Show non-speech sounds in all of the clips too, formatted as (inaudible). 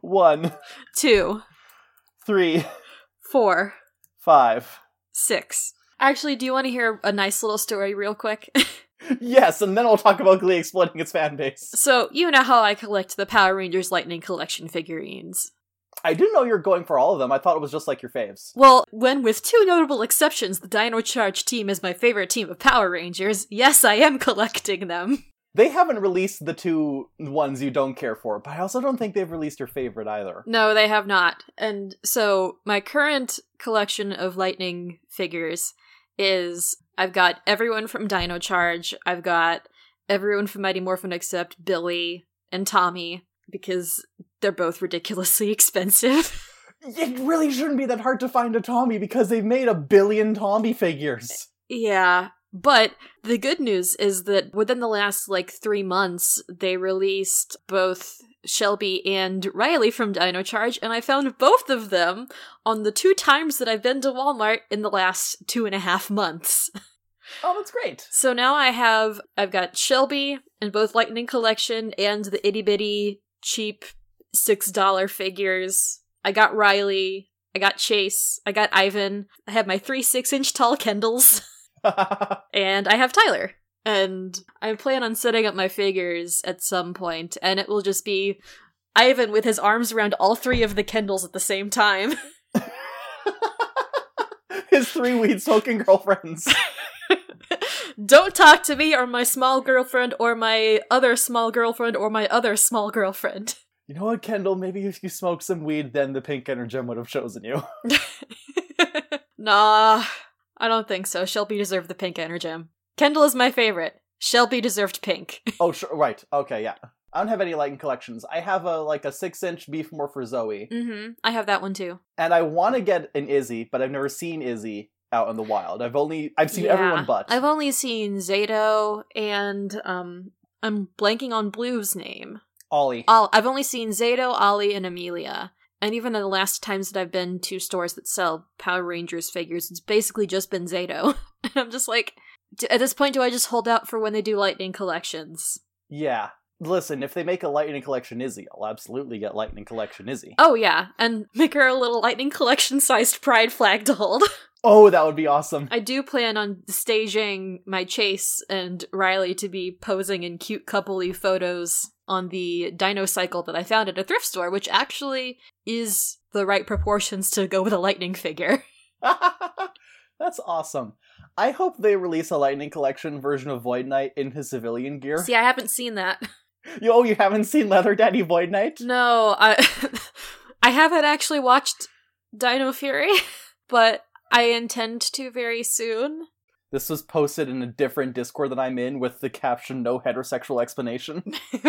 One, two, three, four, five. six. Actually, do you want to hear a nice little story real quick? (laughs) Yes, and then we'll talk about Glee exploiting its fan base. so, you know how I collect the Power Rangers Lightning Collection figurines. I didn't know you were going for all of them. I thought it was just like your faves. Well, when with two notable exceptions, the Dino Charge team is my favorite team of Power Rangers, yes, I am (laughs) collecting them. They haven't released the two ones you don't care for, but I also don't think they've released your favorite either. No, they have not. And so my current collection of Lightning figures is I've got everyone from Dino Charge, I've got everyone from Mighty Morphin except Billy and Tommy because they're both ridiculously (laughs) expensive. It really shouldn't be that hard to find a Tommy because they've made a billion Tommy figures. yeah, but the good news is that within the last like 3 months they released both Shelby and Riley from Dino Charge, and I found both of them on the two times that I've been to Walmart in the last two and a half months. Oh, that's great. So now I have I've got Shelby in both Lightning Collection and the itty bitty cheap six dollar figures. I got Riley. I got Chase. I got Ivan. I have my three six inch tall Kendalls, (laughs) (laughs) and I have Tyler. And I plan on setting up my figures at some point, and it will just be Ivan with his arms around all three of the Kendalls at the same time. (laughs) His three weed smoking girlfriends. (laughs) Don't talk to me or my small girlfriend or my other small girlfriend or my other small girlfriend. You know what, Kendall? Maybe if you smoked some weed, then the pink energem would have chosen you. nah, I don't think so. Shelby deserved the pink energem. Kendall is my favorite. Shelby deserved pink. (laughs) oh, sure, right. Okay, yeah. I don't have any lighting collections. I have a like a six inch Beast Morpher Zoey, mm-hmm. I have that one too. and I want to get an Izzy, but I've never seen Izzy out in the wild. I've only I've seen Yeah. everyone but I've only seen Zayto and um I'm blanking on Blue's name. Ollie. Ol- I've only seen Zayto, Ollie, and Amelia. And even the last times that I've been to stores that sell Power Rangers figures, it's basically just been Zayto. (laughs) and I'm just like, at this point, do I just hold out for when they do Lightning collections? Yeah. Listen, if they make a lightning collection Izzy, I'll absolutely get lightning collection Izzy. Oh, yeah, and make her a little Lightning collection sized pride flag to hold. (laughs) Oh, that would be awesome. I do plan on staging my Chase and Riley to be posing in cute coupley photos on the dino cycle that I found at a thrift store, which actually is the right proportions to go with a lightning figure. (laughs) That's awesome. I hope they release a lightning collection version of Void Knight in his civilian gear. See, I haven't seen that. (laughs) You, oh, you haven't seen Leather Daddy Void Knight? No, I (laughs) I haven't actually watched Dino Fury, but I intend to very soon. This was posted in a different Discord that I'm in with the caption "No heterosexual explanation." (laughs)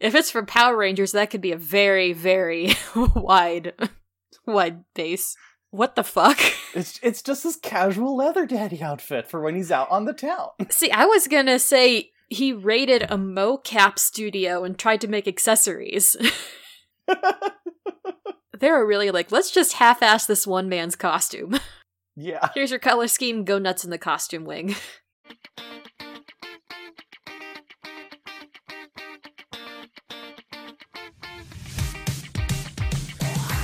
if it's for Power Rangers, that could be a very, very (laughs) wide, wide base. What the fuck? It's it's just his casual Leather Daddy outfit for when he's out on the town. (laughs) See, I was gonna say he raided a mocap studio and tried to make accessories. they were really like, let's just half-ass this one man's costume. Yeah. Here's your color scheme. Go nuts in the costume wing. (laughs)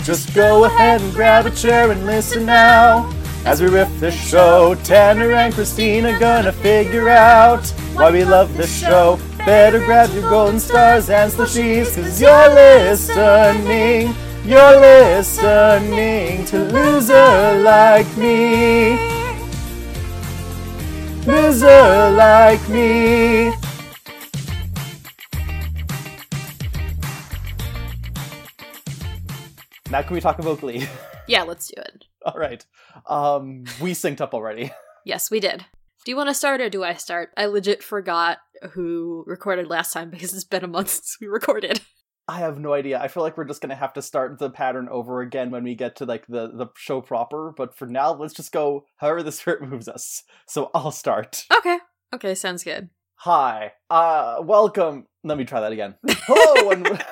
Just go ahead and grab a chair and listen now. As we riff the show, Tanner and Christina gonna figure out why we love this show. Better grab your golden stars and slushies, cause you're listening. You're listening to Loser Like Me. Loser Like Me. Now can we talk about (laughs) Glee? Yeah, let's do it. All right. Um, we synced up already. (laughs) Yes, we did. Do you want to start or do I start? I legit forgot who recorded last time because it's been a month (laughs) since we recorded. I have no idea. I feel like we're just gonna have to start the pattern over again when we get to like the the show proper. But for now, let's just go however the (laughs) spirit moves us. So I'll start. Okay. Okay, sounds good. Hi. Uh, welcome. Let me try that again. (laughs) Hello and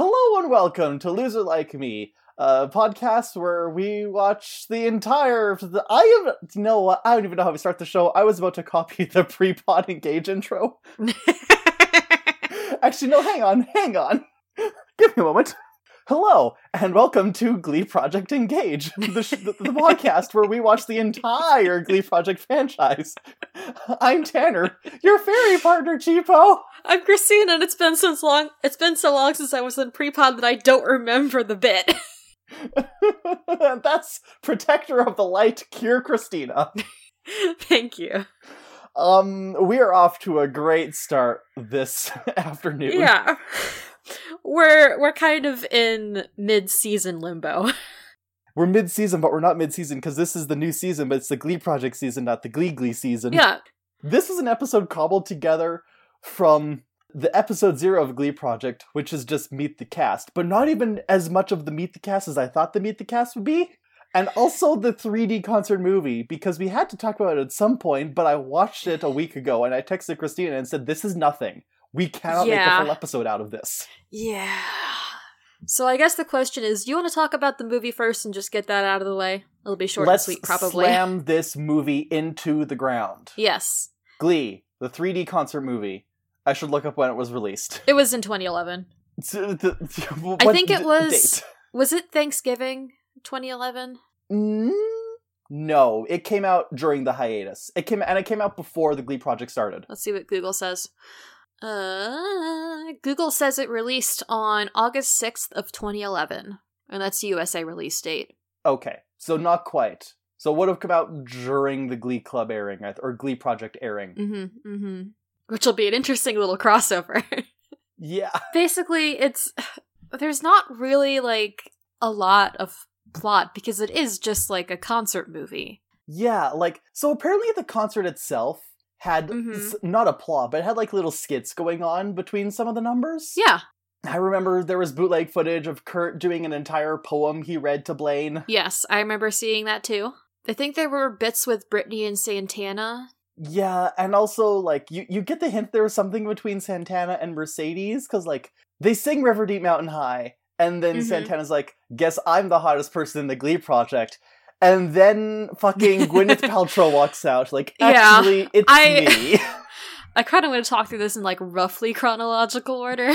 hello and welcome to Loser Like Me, a podcast where we watch the entire. The, I am you know what? I don't even know how we start the show. I was about to copy the pre-pod engage intro, (laughs) Actually, no, hang on, hang on. (laughs) Give me a moment. Hello, and welcome to Glee Project Engage, the, sh- the, the podcast where we watch the entire Glee Project franchise. I'm Tanner, your fairy partner, Cheapo. I'm Christine, and it's been since long. It's been so long since I was in pre-pod that I don't remember the bit. (laughs) (laughs) That's Protector of the Light, Cure Christina. Thank you. Um, we are off to a great start this (laughs) afternoon. Yeah, (laughs) we're we're kind of in mid-season limbo. (laughs) We're mid-season, but we're not mid-season because this is the new season, but it's the Glee Project season, not the Glee Glee season. Yeah, This is an episode cobbled together from the episode zero of Glee Project, which is just Meet the Cast, but not even as much of the Meet the Cast as I thought the Meet the Cast would be. And also the 3D concert movie, because we had to talk about it at some point, but I watched it a week ago and I texted Christina and said, This is nothing. We cannot make a full episode out of this. yeah. So I guess the question is, do you want to talk about the movie first and just get that out of the way? It'll be short Let's and sweet, probably. slam this movie into the ground. Yes, Glee, the 3D concert movie. I should look up when it was released. it was in 2011. (laughs) I think it was- date? Was it Thanksgiving 2011? Mm, no, it came out during the hiatus. It came and it came out before the Glee project started. Let's see what Google says. Uh, Google says it released on August 6th of 2011, and that's the USA release date. Okay, so not quite. So it would have come out during the Glee Club airing or Glee project airing. Mm-hmm. Mm-hmm. Which will be an interesting little crossover. Yeah, (laughs) Basically, it's there's not really like a lot of plot because it is just like a concert movie. yeah. Like so, apparently the concert itself had Mhm. s- not a plot, but it had like little skits going on between some of the numbers. Yeah. I remember there was bootleg footage of Kurt doing an entire poem he read to Blaine. Yes, I remember seeing that too. I think there were bits with Brittany and Santana. Yeah, and also like you you get the hint there was something between Santana and Mercedes because like they sing River Deep Mountain High, and then Mhm. Santana's like, "Guess I'm the hottest person in the Glee project." And then fucking (laughs) Gwyneth Paltrow walks out, like, Yeah, actually, it's I- me. (laughs) (laughs) I kind of want to talk through this in like roughly chronological order.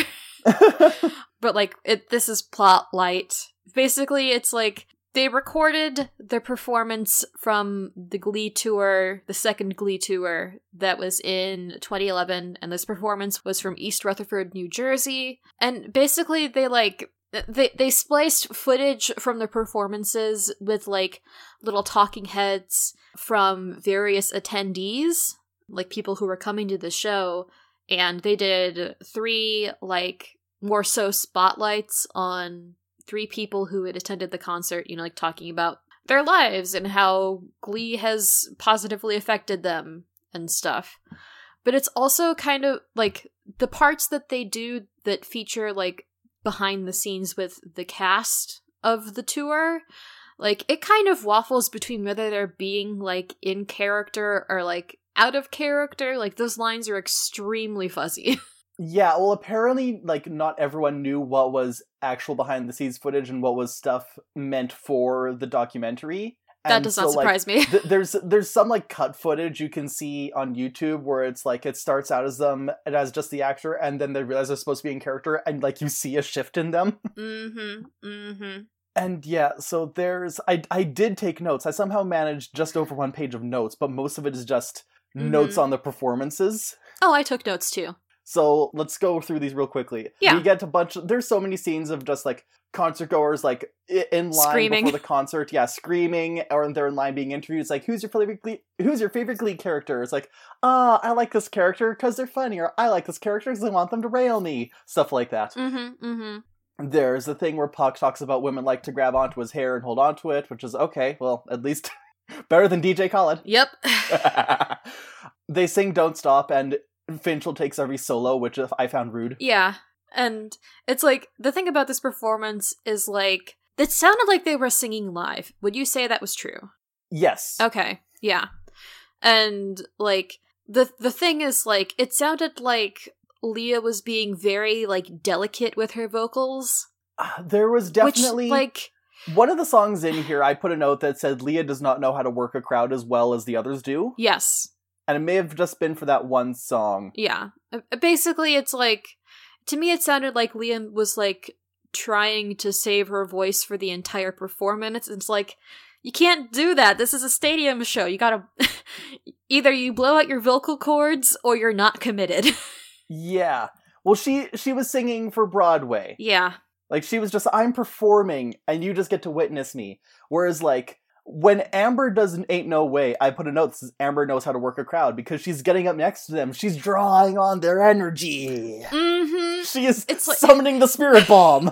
but like it this is plot light basically it's like they recorded their performance from the glee tour the second glee tour that was in 2011 and this performance was from east rutherford new jersey and basically they like they they spliced footage from the performances with like little talking heads from various attendees like people who were coming to the show and they did three like more so spotlights on three people who had attended the concert, you know, like talking about their lives and how Glee has positively affected them and stuff. But it's also kind of like the parts that they do that feature like behind the scenes with the cast of the tour. Like it kind of waffles between whether they're being like in character or like out of character. Like those lines are extremely fuzzy. (laughs) yeah, well, apparently, like, not everyone knew what was actual behind the scenes footage and what was stuff meant for the documentary. That And does so, not like, surprise me. th- there's there's some like cut footage you can see on YouTube where it's like it starts out as them and as just the actor and then they realize they're supposed to be in character and like you see a shift in them (laughs) mm-hmm. Mm-hmm. and yeah so there's I I did take notes I somehow managed just over one page of notes but most of it is just notes Mhm. on the performances Oh, I took notes too. So let's go through these real quickly Yeah. we get a bunch there's so many scenes of just like concert goers like in line Screaming. before the concert yeah screaming or they're in line being interviewed it's like who's your favorite glee who's your favorite glee character it's like ah i like this character because they're funny or i like this character because i want them to rail me stuff like that Mm-hmm. Mm-hmm. there's the thing where puck talks about women like to grab onto his hair and hold onto it which is okay well at least (laughs) better than dj khaled Yep. (laughs) they sing don't stop and finchel takes every solo which i found rude yeah. And it's like the thing about this performance is like it sounded like they were singing live. Would you say that was true? yes Okay. Yeah. And like the the thing is like it sounded like Lea was being very like delicate with her vocals. Uh, there was definitely which like one of the songs in here i put a note that said lea does not know how to work a crowd as well as the others do yes. And it may have just been for that one song Yeah. Uh, Basically it's like to me it sounded like Liam was like trying to save her voice for the entire performance. It's like you can't do that. This is a stadium show. You gotta (laughs) either you blow out your vocal cords or you're not committed. (laughs) Yeah. Well, she she was singing for Broadway. yeah. Like she was just I'm performing and you just get to witness me. Whereas like when Amber doesn't ain't no way, I put a note that says Amber knows how to work a crowd because she's getting up next to them. She's drawing on their energy. Mm-hmm. She is It's like- summoning the spirit (laughs) bomb.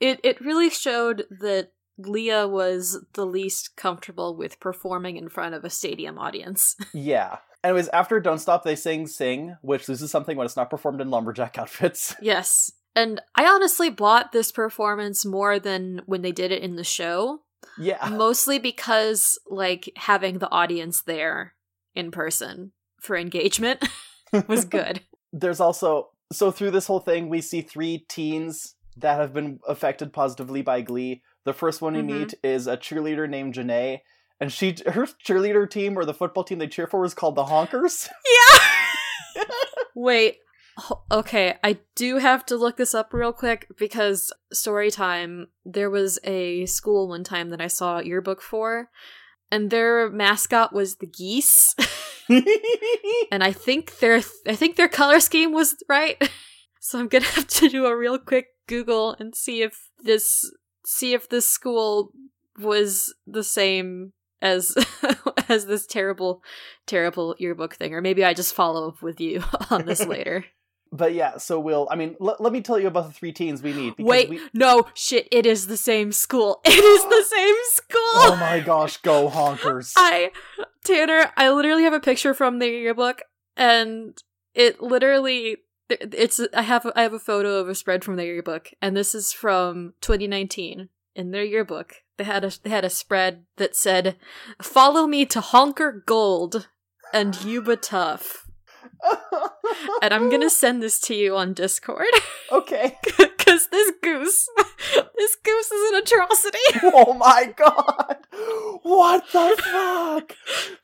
It it really showed that Lea was the least comfortable with performing in front of a stadium audience. (laughs) yeah. Anyways, after Don't Stop, they sing Sing, which this is something when it's not performed in lumberjack (laughs) outfits. yes. And I honestly bought this performance more than when they did it in the show, Yeah. (laughs) mostly because like having the audience there in person for engagement (laughs) was good. There's also so through this whole thing we see three teens that have been affected positively by Glee. The first one we Mhm. meet is a cheerleader named Janae, and she (laughs) her cheerleader team or the football team they cheer for is called the Honkers. Yeah. Wait. Okay, I do have to look this up real quick because story time. There was a school one time that I saw a yearbook for, and their mascot was the geese, (laughs) and I think their I think their color scheme was right. (laughs) So I'm gonna have to do a real quick Google and see if this see if this school was the same as (laughs) as this terrible terrible yearbook thing or maybe i just follow up with you on this later but yeah, so we'll. I mean, l- let me tell you about the three teens we need. because wait we- no shit it is the same school (laughs) it is the same school oh my gosh, go Honkers! (laughs) i tanner i literally have a picture from the yearbook and it literally it's i have i have a photo of a spread from their yearbook and this is from 2019 in their yearbook they had a they had a spread that said follow me to honker gold and yuba tough and i'm gonna send this to you on discord (laughs) okay. because this goose (laughs) this goose is an atrocity (laughs) Oh my god! What the fuck?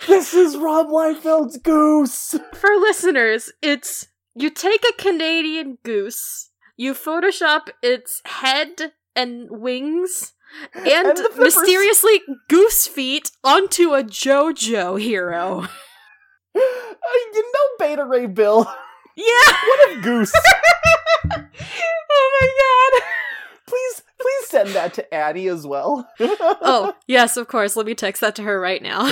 This is Rob Liefeld's goose. for listeners, it's you take a Canadian goose, you Photoshop its head and wings, and, And mysteriously goose feet onto a JoJo hero. Uh, you know Beta Ray Bill. (laughs) Yeah! What if Goose? (laughs) oh my god! please, please send that to Addie as well. (laughs) Oh, yes, of course. Let me text that to her right now.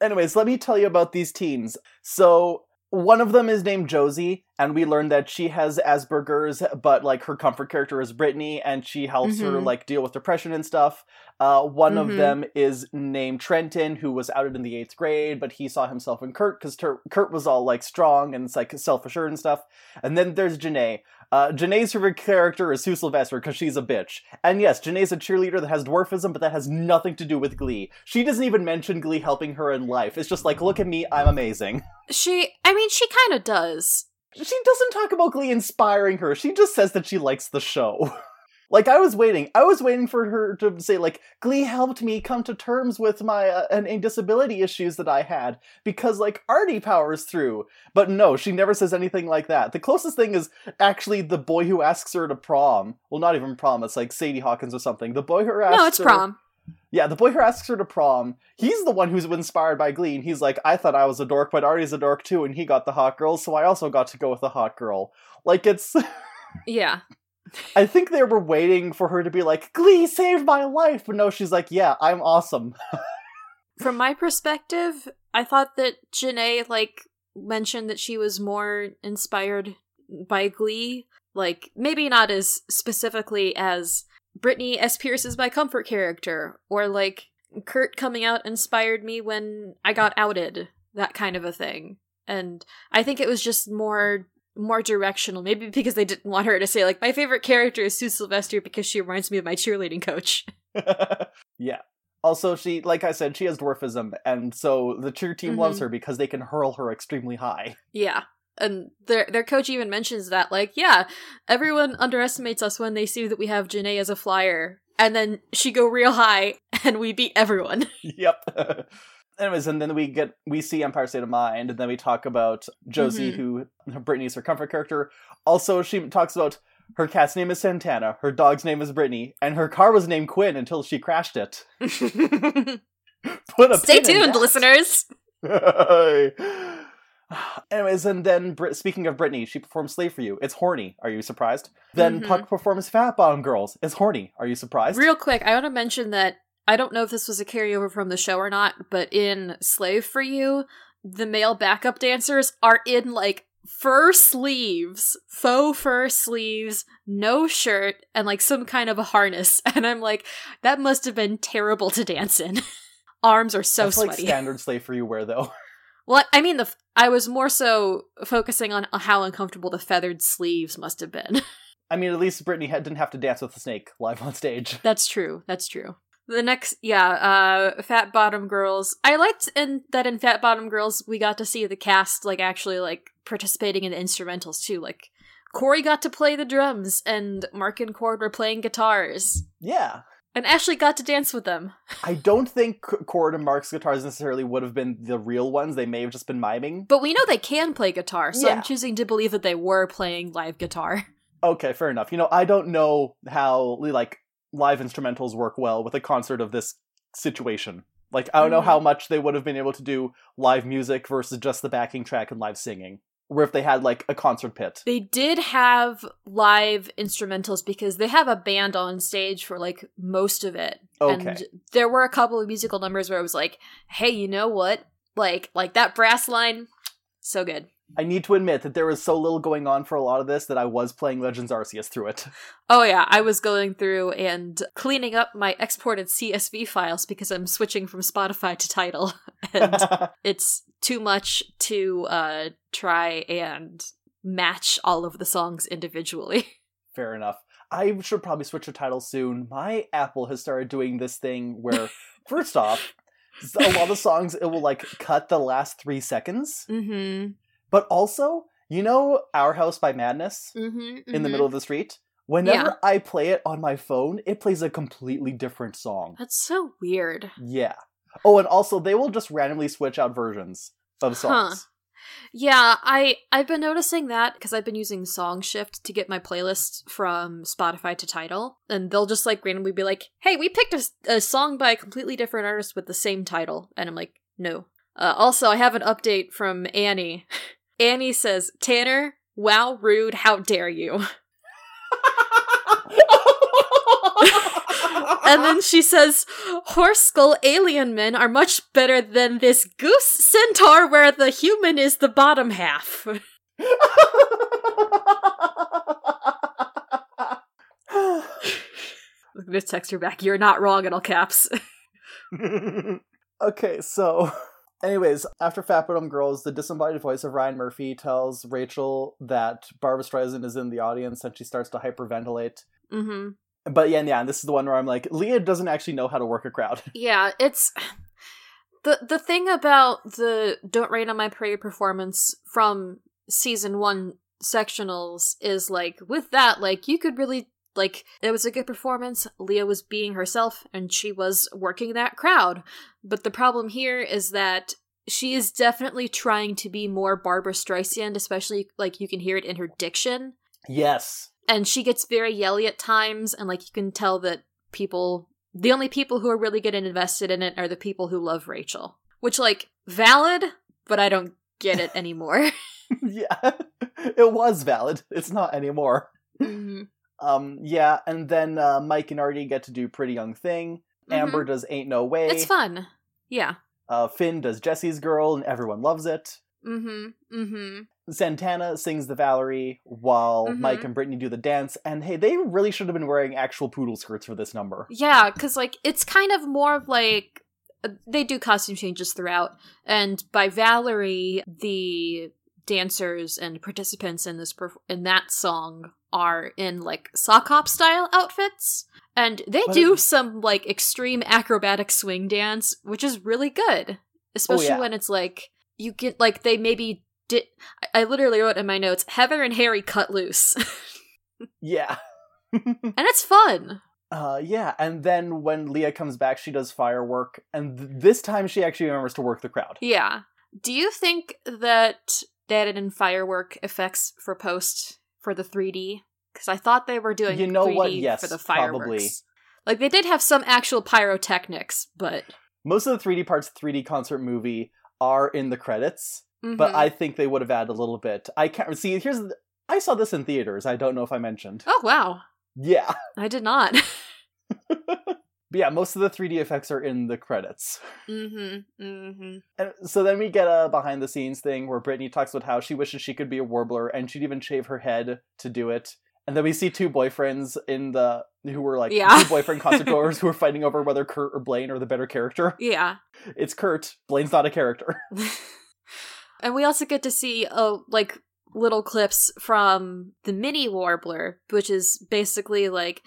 Anyways, let me tell you about these teens. So one of them is named Josie, and we learned that she has Asperger's, but like her comfort character is Brittany, and she helps her Mhm. like deal with depression and stuff. Uh, one Mhm. of them is named Trenton, who was outed in the eighth grade, but he saw himself in Kurt because Kurt was all like strong and like self assured and stuff. And then there's Janae. Uh, Janae's favorite character is Sue Sylvester because she's a bitch. And yes, Janae's a cheerleader that has dwarfism, but that has nothing to do with Glee. She doesn't even mention Glee helping her in life. It's just like, look at me, I'm amazing. She, I mean, she kind of does. She doesn't talk about Glee inspiring her. She just says that she likes the show. (laughs) like I was waiting, I was waiting for her to say like Glee helped me come to terms with my uh, and, and disability issues that I had because like Artie powers through. But no, she never says anything like that. The closest thing is actually the boy who asks her to prom. Well, not even prom. It's like Sadie Hawkins or something. The boy who asks her. No, it's her- prom. Yeah, the boy who asks her to prom, he's the one who's inspired by Glee, and he's like, I thought I was a dork, but Artie's a dork too, and he got the hot girl, so I also got to go with the hot girl. Like, it's. (laughs) Yeah. I think they were waiting for her to be like, Glee saved my life, but no, she's like, yeah, I'm awesome. (laughs) From my perspective, I thought that Janae like mentioned that she was more inspired by Glee. Like maybe not as specifically as Brittany S. Pierce is my comfort character, or like Kurt coming out inspired me when I got outed, that kind of a thing. And I think it was just more more directional, maybe because they didn't want her to say like my favorite character is Sue Sylvester because she reminds me of my cheerleading coach. (laughs) (laughs) yeah. Also, she, like I said, she has dwarfism, and so the cheer team loves Mhm. her because they can hurl her extremely high. Yeah. And their their coach even mentions that, like, yeah, everyone underestimates us when they see that we have Janae as a flyer. And then she go real high (laughs) and we beat everyone. (laughs) yep. (laughs) Anyways, and then we get we see Empire State of Mind, and then we talk about Josie, Mhm. who Brittany's her comfort character. Also, she talks about her cat's name is Santana, her dog's name is Brittany, and her car was named Quinn until she crashed it. Put a Stay tuned, listeners. (sighs) Anyways, and then Brit- speaking of Brittany, she performs "Slave for You." It's horny. Are you surprised? Then Mhm. Puck performs "Fat Bottom Girls." It's horny. Are you surprised? Real quick, I want to mention that I don't know if this was a carryover from the show or not, but in Slave for You, the male backup dancers are in like fur sleeves, faux fur sleeves, no shirt, and like some kind of a harness. (laughs) And I'm like, that must have been terrible to dance in. (laughs) Arms are so That's like sweaty. standard "Slave for You" wear, though. (laughs) well, I mean, the f- I was more so focusing on how uncomfortable the feathered sleeves must have been. (laughs) I mean, at least Brittany had, didn't have to dance with the snake live on stage. (laughs) That's true. That's true. The next, yeah, uh, Fat Bottom Girls. I liked in that in Fat Bottom Girls we got to see the cast like actually like participating in the instrumentals too. Like Cory got to play the drums, and Mark and Chord were playing guitars, Yeah. And Ashley got to dance with them. I don't think Chord and Mark's guitars necessarily would have been the real ones. They may have just been miming. But we know they can play guitar, so Yeah. I'm choosing to believe that they were playing live guitar. (laughs) Okay, fair enough. You know, I don't know how like live instrumentals work well with a concert of this situation. Like, I don't know Mhm. how much they would have been able to do live music versus just the backing track and live singing. Or if they had like a concert pit. They did have live instrumentals because they have a band on stage for like most of it. Okay. And there were a couple of musical numbers where it was like, hey, you know what? Like like that brass line, so good. I need to admit that there was so little going on for a lot of this that I was playing Legends Arceus through it. (laughs) Oh yeah, I was going through and cleaning up my exported CSV files because I'm switching from Spotify to Tidal. (laughs) And (laughs) it's too much to uh try and match all of the songs individually. Fair enough. I should probably switch to Tidal soon. My Apple has started doing this thing where, first off, a lot of songs it will like cut the last three seconds, mm-hmm. But also, you know, "Our House" by Madness Mm-hmm. in the middle of the street. Whenever I play it on my phone, it plays a completely different song. That's so weird. Yeah. Oh, and also they will just randomly switch out versions of Huh. songs. Yeah, I I've been noticing that because I've been using SongShift to get my playlist from Spotify to Tidal, and they'll just like randomly be like, "Hey, we picked a song by a completely different artist with the same title," and I'm like, "No." Uh, also, I have an update from Annie. (laughs) Annie says, "Tanner, wow, rude, how dare you?" (laughs) And then she says, Horse skull alien men are much better than this goose centaur where the human is the bottom half. (laughs) I'm gonna text her back, you're not wrong in all caps. okay, so anyways, after Fat Bottom Girls, the disembodied voice of Ryan Murphy tells Rachel that Barbra Streisand is in the audience and she starts to hyperventilate. hmm But yeah, and yeah, this is the one where I'm like, Lea doesn't actually know how to work a crowd. (laughs) Yeah, it's the the thing about the Don't Rain on My Parade performance from season one sectionals is like with that, like you could really like it was a good performance. Lea was being herself and she was working that crowd. But the problem here is that she is definitely trying to be more Barbra Streisand, especially like you can hear it in her diction yes. and she gets very yelly at times and like you can tell that people the only people who are really getting invested in it are the people who love rachel which like valid but i don't get it (laughs) anymore (laughs) yeah. It was valid. It's not anymore. Mhm. Um, yeah, and then uh, Mike and Artie get to do Pretty Young Thing. Amber does Ain't No Way. it's fun yeah Uh, Finn does Jesse's Girl, and everyone loves it. mm-hmm mm-hmm Santana sings the Valerie while Mhm. Mike and Brittany do the dance. And hey, they really should have been wearing actual poodle skirts for this number. yeah because like it's kind of more of like uh, they do costume changes throughout and by valerie the dancers and participants in this in that song are in like sock hop style outfits and they But do some like extreme acrobatic swing dance which is really good especially Oh, yeah. when it's like you get like they maybe did I-, I literally wrote in my notes heather and harry cut loose (laughs) Yeah. (laughs) and it's fun Uh, yeah, and then when Lea comes back, she does firework, and th- this time she actually remembers to work the crowd. Yeah. Do you think that they added in firework effects for post for the 3D? Because I thought they were doing You know 3D what? Yes, for the fireworks. probably. Like they did have some actual pyrotechnics, but Most of the 3D parts, 3D concert movie, are in the credits, but Mhm. I think they would have added a little bit. I can't see. Here's the, I saw this in theaters. I don't know if I mentioned. oh wow, Yeah, (laughs) I did not. (laughs) but yeah, most of the 3D effects are in the credits. mm-hmm. Mm-hmm. And so then we get a behind the scenes thing where Brittany talks about how she wishes she could be a warbler and she'd even shave her head to do it. And then we see two boyfriends in the who were like Yeah. two boyfriend (laughs) concert goers who are fighting over whether Kurt or Blaine are the better character. Yeah. It's Kurt. Blaine's not a character. (laughs) (laughs) and we also get to see uh like little clips from the mini warbler, which is basically like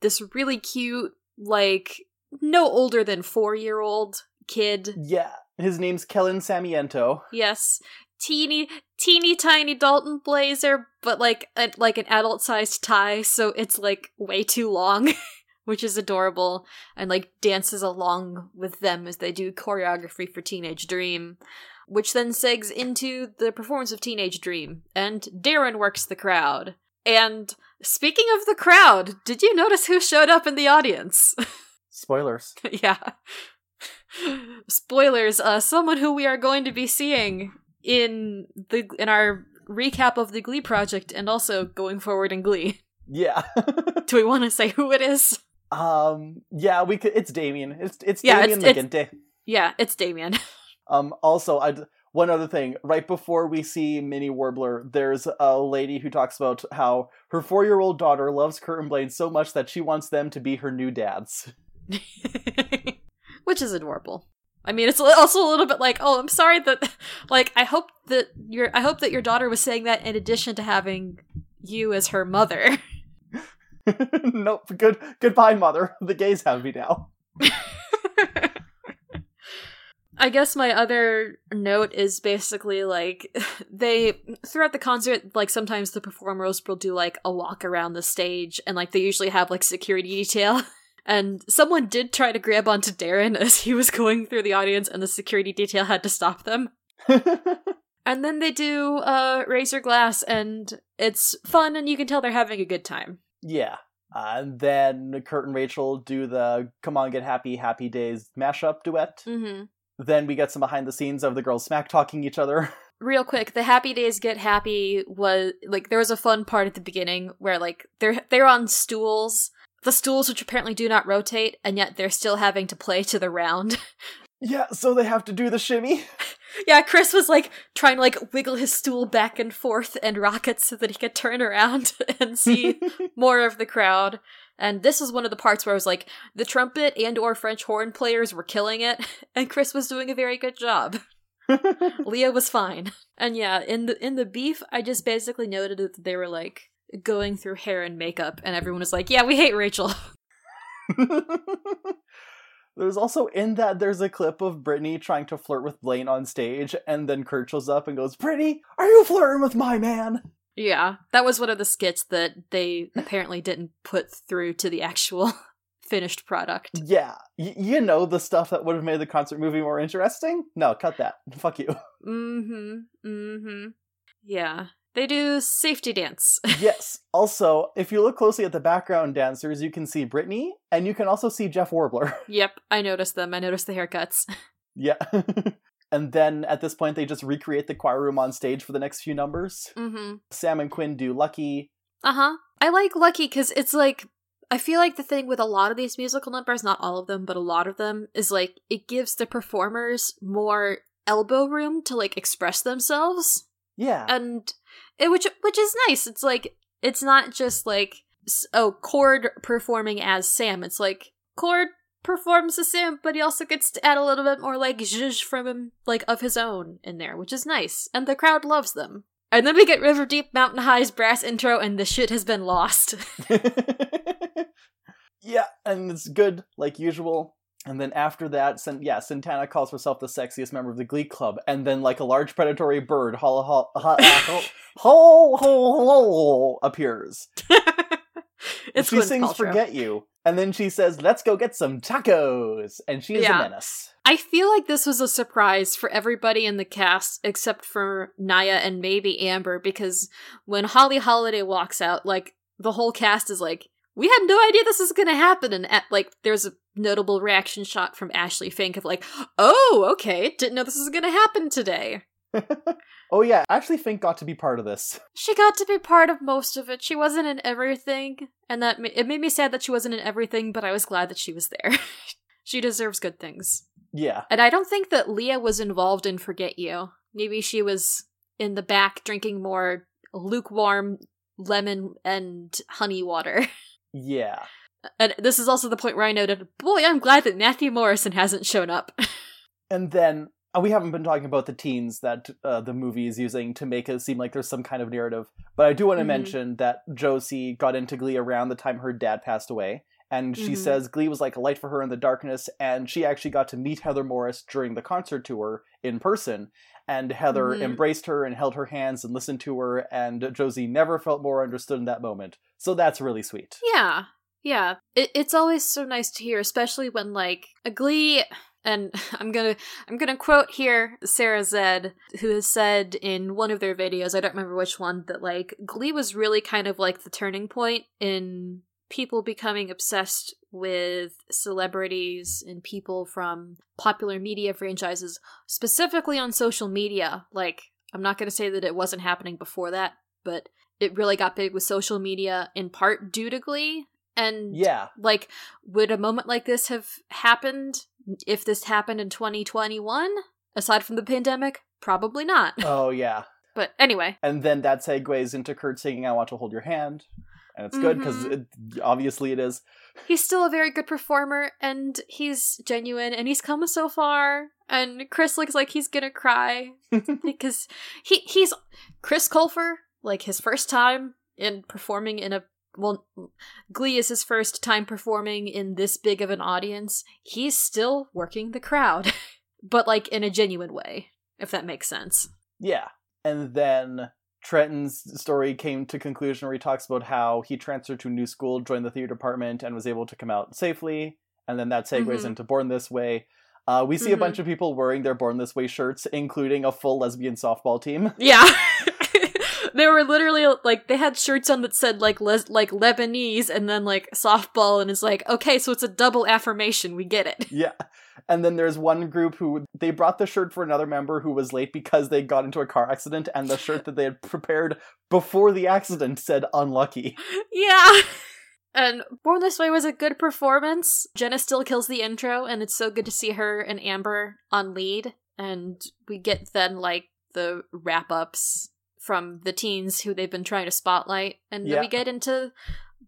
this really cute, like no older than four year old kid. Yeah. His name's Kellen Samiento. Yes. Teeny teeny tiny Dalton blazer, but like a, like an adult sized tie, so it's like way too long. (laughs) Which is adorable, and like dances along with them as they do choreography for Teenage Dream, which then segs into the performance of Teenage Dream, and Darren works the crowd. And speaking of the crowd, did you notice who showed up in the audience? (laughs) Spoilers. yeah. Spoilers, uh someone who we are going to be seeing in the in our recap of the Glee project and also going forward in Glee. Yeah. (laughs) Do we want to say who it is? um yeah, we could it's Damien. It's it's Yeah, Damien it's- McGinty. Yeah, it's Damien. (laughs) Um also I one other thing, right before we see Minnie Warbler, there's a lady who talks about how her 4-year-old daughter loves Kurt and Blaine so much that she wants them to be her new dads. (laughs) (laughs) Which is adorable. I mean, it's also a little bit like, oh, I'm sorry that, (laughs) like, I hope that your, I hope that your daughter was saying that in addition to having you as her mother. nope, good goodbye mother. The gays have me now. I guess my other note is basically like (laughs) they throughout the concert, like sometimes the performers will do like a walk around the stage and like they usually have like security detail. (laughs) And someone did try to grab onto Darren (laughs) as he was going through the audience and the security detail had to stop them. And then they do uh Raise Your Glass and it's fun and you can tell they're having a good time. yeah. Uh, and then Kurt and Rachel do the Come On Get Happy Happy Days mashup duet. Mm-hmm. Then we get some behind the scenes of the girls smack talking each other. (laughs) real quick the happy days get happy was like there was a fun part at the beginning where like they're they're on stools the stools which apparently do not rotate and yet they're still having to play to the round (laughs) yeah, so they have to do the shimmy. (laughs) yeah chris was like trying to like wiggle his stool back and forth and rock it so that he could turn around and see more of the crowd and this was one of the parts where I was like, the trumpet and or French horn players were killing it, (laughs) and Chris was doing a very good job. (laughs) Lea was fine. And yeah, in the in the beef, I just basically noted that they were like going through hair and makeup, and everyone was like, "Yeah, we hate Rachel." (laughs) there's also in that there's a clip of Brittany trying to flirt with Blaine on stage, and then Kurt shows up and goes, "Brittany, are you flirting with my man?" Yeah, that was one of the skits that they apparently didn't put through to the actual (laughs) finished product. Yeah, y- you know the stuff that would have made the concert movie more interesting. No, cut that. (laughs) Fuck you. Mm-hmm. Mm-hmm. Yeah, they do safety dance. (laughs) yes. Also, if you look closely at the background dancers, you can see Brittany, and you can also see Jeff Warbler. yep, I noticed them. I noticed the haircuts. yeah. And then at this point, they just recreate the choir room on stage for the next few numbers. Mm-hmm. Sam and Quinn do Lucky. Uh huh. I like Lucky because it's like I feel like the thing with a lot of these musical numbers, not all of them, but a lot of them, is like it gives the performers more elbow room to like express themselves, Yeah. and it, which which is nice. It's like it's not just like oh Chord performing as Sam. It's like Chord performs as Sam, but he also gets to add a little bit more like zhuzh from him, like of his own in there, which is nice, and the crowd loves them. And then we get River Deep Mountain High's brass intro, and the shit has been lost. yeah, and it's good like usual. And then after that, San- yeah, Santana calls herself the sexiest member of the Glee Club, and then like a large predatory bird, holla holla ho ho ho ho appears. It's she Gwyneth sings Paltrow. "Forget You," and then she says, "Let's go get some tacos," and she is Yeah. a menace. I feel like this was a surprise for everybody in the cast except for Naya and maybe Amber because when Holly Holiday walks out, like the whole cast is like, "We had no idea this was going to happen," and at, like there's a notable reaction shot from Ashley Fink of like, "Oh, okay, didn't know this was going to happen today." (laughs) Oh yeah, I actually think got to be part of this. (laughs) She got to be part of most of it. She wasn't in everything, and that ma- it made me sad that she wasn't in everything, but I was glad that she was there. (laughs) she deserves good things. Yeah, And I don't think that Lea was involved in Forget You. Maybe she was in the back drinking more lukewarm lemon and honey water. yeah. And this is also the point where I noted, boy, I'm glad that Matthew Morrison hasn't shown up. And then we haven't been talking about the teens that uh, the movie is using to make it seem like there's some kind of narrative. But I do want to Mhm. mention that Josie got into Glee around the time her dad passed away. And she Mhm. says Glee was like a light for her in the darkness. And she actually got to meet Heather Morris during the concert tour in person. And Heather Mhm. embraced her and held her hands and listened to her. And Josie never felt more understood in that moment. So that's really sweet. yeah. Yeah. It, it's always so nice to hear, especially when like a Glee and (laughs) I'm gonna I'm gonna quote here Sarah Z, who has said in one of their videos, I don't remember which one, that like Glee was really kind of like the turning point in people becoming obsessed with celebrities and people from popular media franchises, specifically on social media. Like, I'm not gonna say that it wasn't happening before that, but it really got big with social media in part due to Glee. And Yeah. like, would a moment like this have happened if this happened in 2021? Aside from the pandemic? Probably not. (laughs) Oh, yeah. But anyway, And then that segues into Kurt singing I Want to Hold Your Hand. And it's good because Mhm. obviously it is. he's still a very good performer and he's genuine and he's come so far. And Chris looks like he's gonna cry (laughs) because he he's Chris Colfer, like his first time in performing in a well, Glee is his first time performing in this big of an audience. He's still working the crowd, (laughs) but like in a genuine way, if that makes sense. Yeah. And then Trenton's story came to conclusion where he talks about how he transferred to a new school, joined the theater department, and was able to come out safely. And then that segues Mhm. into Born This Way. Uh, we see a Mhm. bunch of people wearing their Born This Way shirts, including a full lesbian softball team. Yeah. (laughs) they were literally like they had shirts on that said like les- like Lebanese and then like softball and it's like okay so it's a double affirmation we get it. yeah. And then there's one group who they brought the shirt for another member who was late because they got into a car accident, and the shirt that they had prepared before the accident said unlucky. yeah. (laughs) And Born This Way was a good performance. Jenna still kills the intro and it's so good to see her and Amber on lead and we get then like the wrap ups from the teens who they've been trying to spotlight and then Yeah. we get into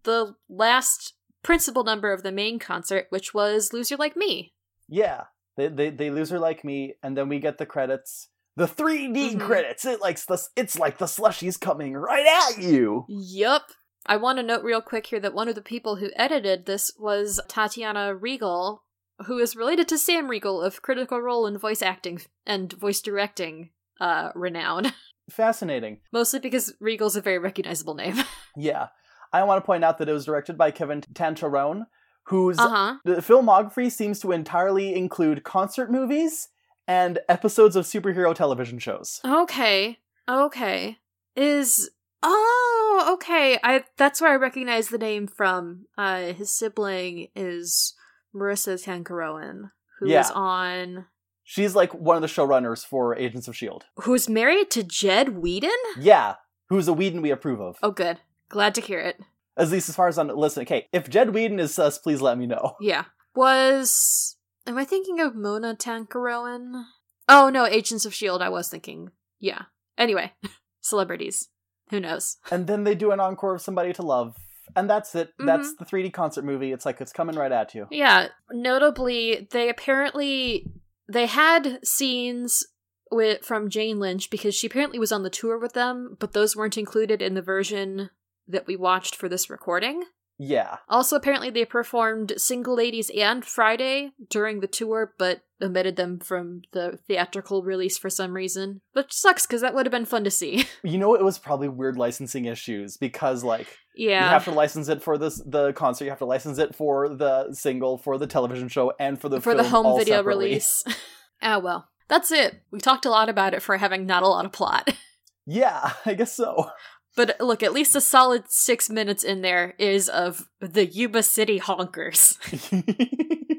the last principal number of the main concert which was Loser Like Me. Yeah, they they they lose her like me, and then we get the credits, the 3D Mhm. credits. It likes the it's like the slushies coming right at you. Yup. I want to note real quick here that one of the people who edited this was Tatiana Riegel, who is related to Sam Riegel of Critical Role in voice acting and voice directing uh, renown. (laughs) Fascinating. Mostly because Riegel's a very recognizable name. (laughs) Yeah, I want to point out that it was directed by Kevin Tancharoen, whose uh huh. the filmography seems to entirely include concert movies and episodes of superhero television shows. Okay. Okay. Is oh okay. I that's where I recognize the name from. Uh, his sibling is Maurissa Tancharoen, who is Yeah. on She's like one of the showrunners for Agents of Shield. who's married to Jed Whedon. Yeah, who's a Whedon we approve of. Oh, good. Glad to hear it. At least as far as I'm listening. Okay, if Jed Whedon is sus, please let me know. (laughs) Yeah. Was am I thinking of Mona Tancharoen? Oh no, Agents of Shield. I was thinking. Yeah. Anyway, (laughs) celebrities. Who knows? And then they do an encore of Somebody to Love. And that's it. Mm-hmm. That's the 3D concert movie. It's like it's coming right at you. Yeah. Notably, they apparently they had scenes with from Jane Lynch because she apparently was on the tour with them, but those weren't included in the version that we watched for this recording. Yeah. Also, apparently, they performed Single Ladies and Friday during the tour, but omitted them from the theatrical release for some reason. Which sucks because that would have been fun to see. (laughs) You know, it was probably weird licensing issues because, like, yeah. you have to license it for this the concert, you have to license it for the single, for the television show, and for the for the home video separately. release. (laughs) ah, well. That's it. We talked a lot about it for having not a lot of plot. (laughs) Yeah, I guess so. But look, at least a solid six minutes in there is of the Yuba City honkers. (laughs)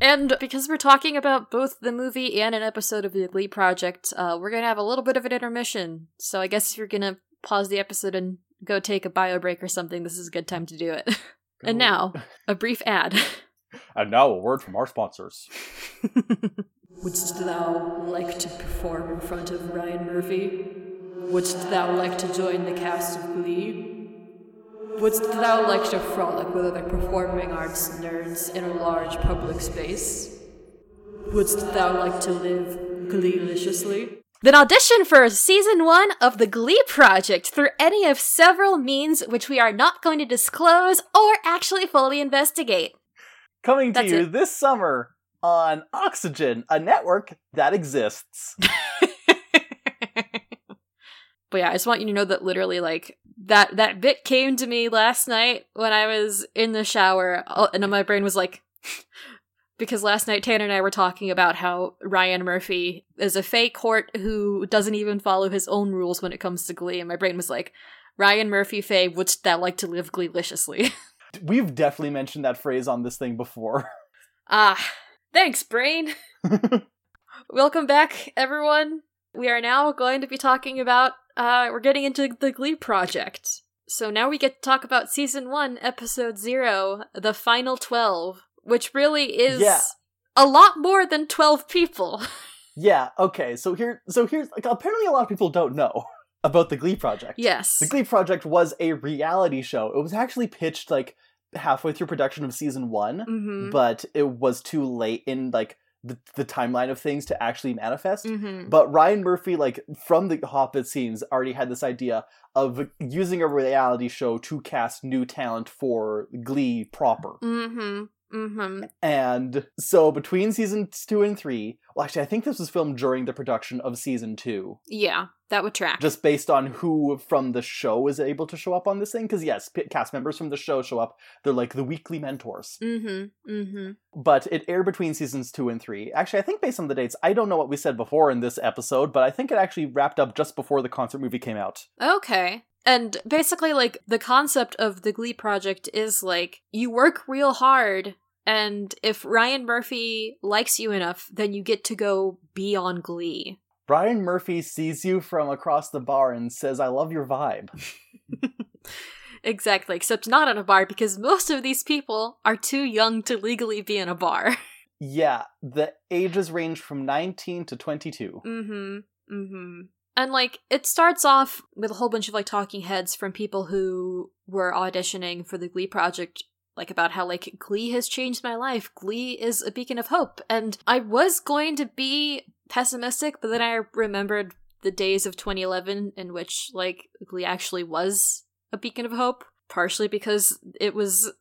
And because we're talking about both the movie and an episode of the Glee Project, uh, we're gonna have a little bit of an intermission. So I guess if you're gonna pause the episode and go take a bio break or something, this is a good time to do it. (laughs) and now, a brief ad. (laughs) And now a word from our sponsors. Wouldst thou like to perform in front of Ryan Murphy? Wouldst thou like to join the cast of Glee? Wouldst thou like to frolic with other performing arts nerds in a large public space? Wouldst thou like to live gleeliciously? Then audition for season one of the Glee Project through any of several means which we are not going to disclose or actually fully investigate. Coming to That's you it. this summer on Oxygen, a network that exists. (laughs) but yeah, I just want you to know that literally, like that that bit came to me last night when I was in the shower, uh, and my brain was like, (laughs) because last night Tanner and I were talking about how Ryan Murphy is a fake court who doesn't even follow his own rules when it comes to Glee, and my brain was like, Ryan Murphy, Faye, wouldst thou like to live gleeliciously? (laughs) We've definitely mentioned that phrase on this thing before. (laughs) ah, thanks, brain. Welcome back, everyone. We are now going to be talking about, uh, we're getting into the Glee Project. So now we get to talk about season one, episode zero, the final 12, which really is Yeah. a lot more than 12 people. (laughs) yeah, okay, so here so here's like apparently a lot of people don't know (laughs) about the Glee Project. yes. The Glee Project was a reality show. It was actually pitched like halfway through production of season one, Mm but it was too late in like the, the timeline of things to actually manifest. hmm. Mm hmm. But Ryan Murphy, like from the Hop It scenes, already had this idea of using a reality show to cast new talent for Glee proper. Mm hmm. Mm hmm. And so between seasons two and three, well, actually, I think this was filmed during the production of season two, Yeah, that would track. just based on who from the show is able to show up on this thing. Because yes, cast members from the show show up. They're like the weekly mentors. Mm hmm. Mm hmm. But it aired between seasons two and three. Actually, I think based on the dates, I don't know what we said before in this episode, but I think it actually wrapped up just before the concert movie came out. Okay. And basically, like, the concept of the Glee Project is like, you work real hard, and if Ryan Murphy likes you enough, then you get to go be on Glee. Brian Murphy sees you from across the bar and says, I love your vibe. (laughs) Exactly, except not in a bar because most of these people are too young to legally be in a bar. Yeah, the ages range from 19 to 22. mm hmm. Mm hmm. And like, it starts off with a whole bunch of like talking heads from people who were auditioning for the Glee Project like about how like Glee has changed my life. Glee is a beacon of hope. And I was going to be pessimistic, but then I remembered the days of 2011 in which like Glee actually was a beacon of hope, partially because it was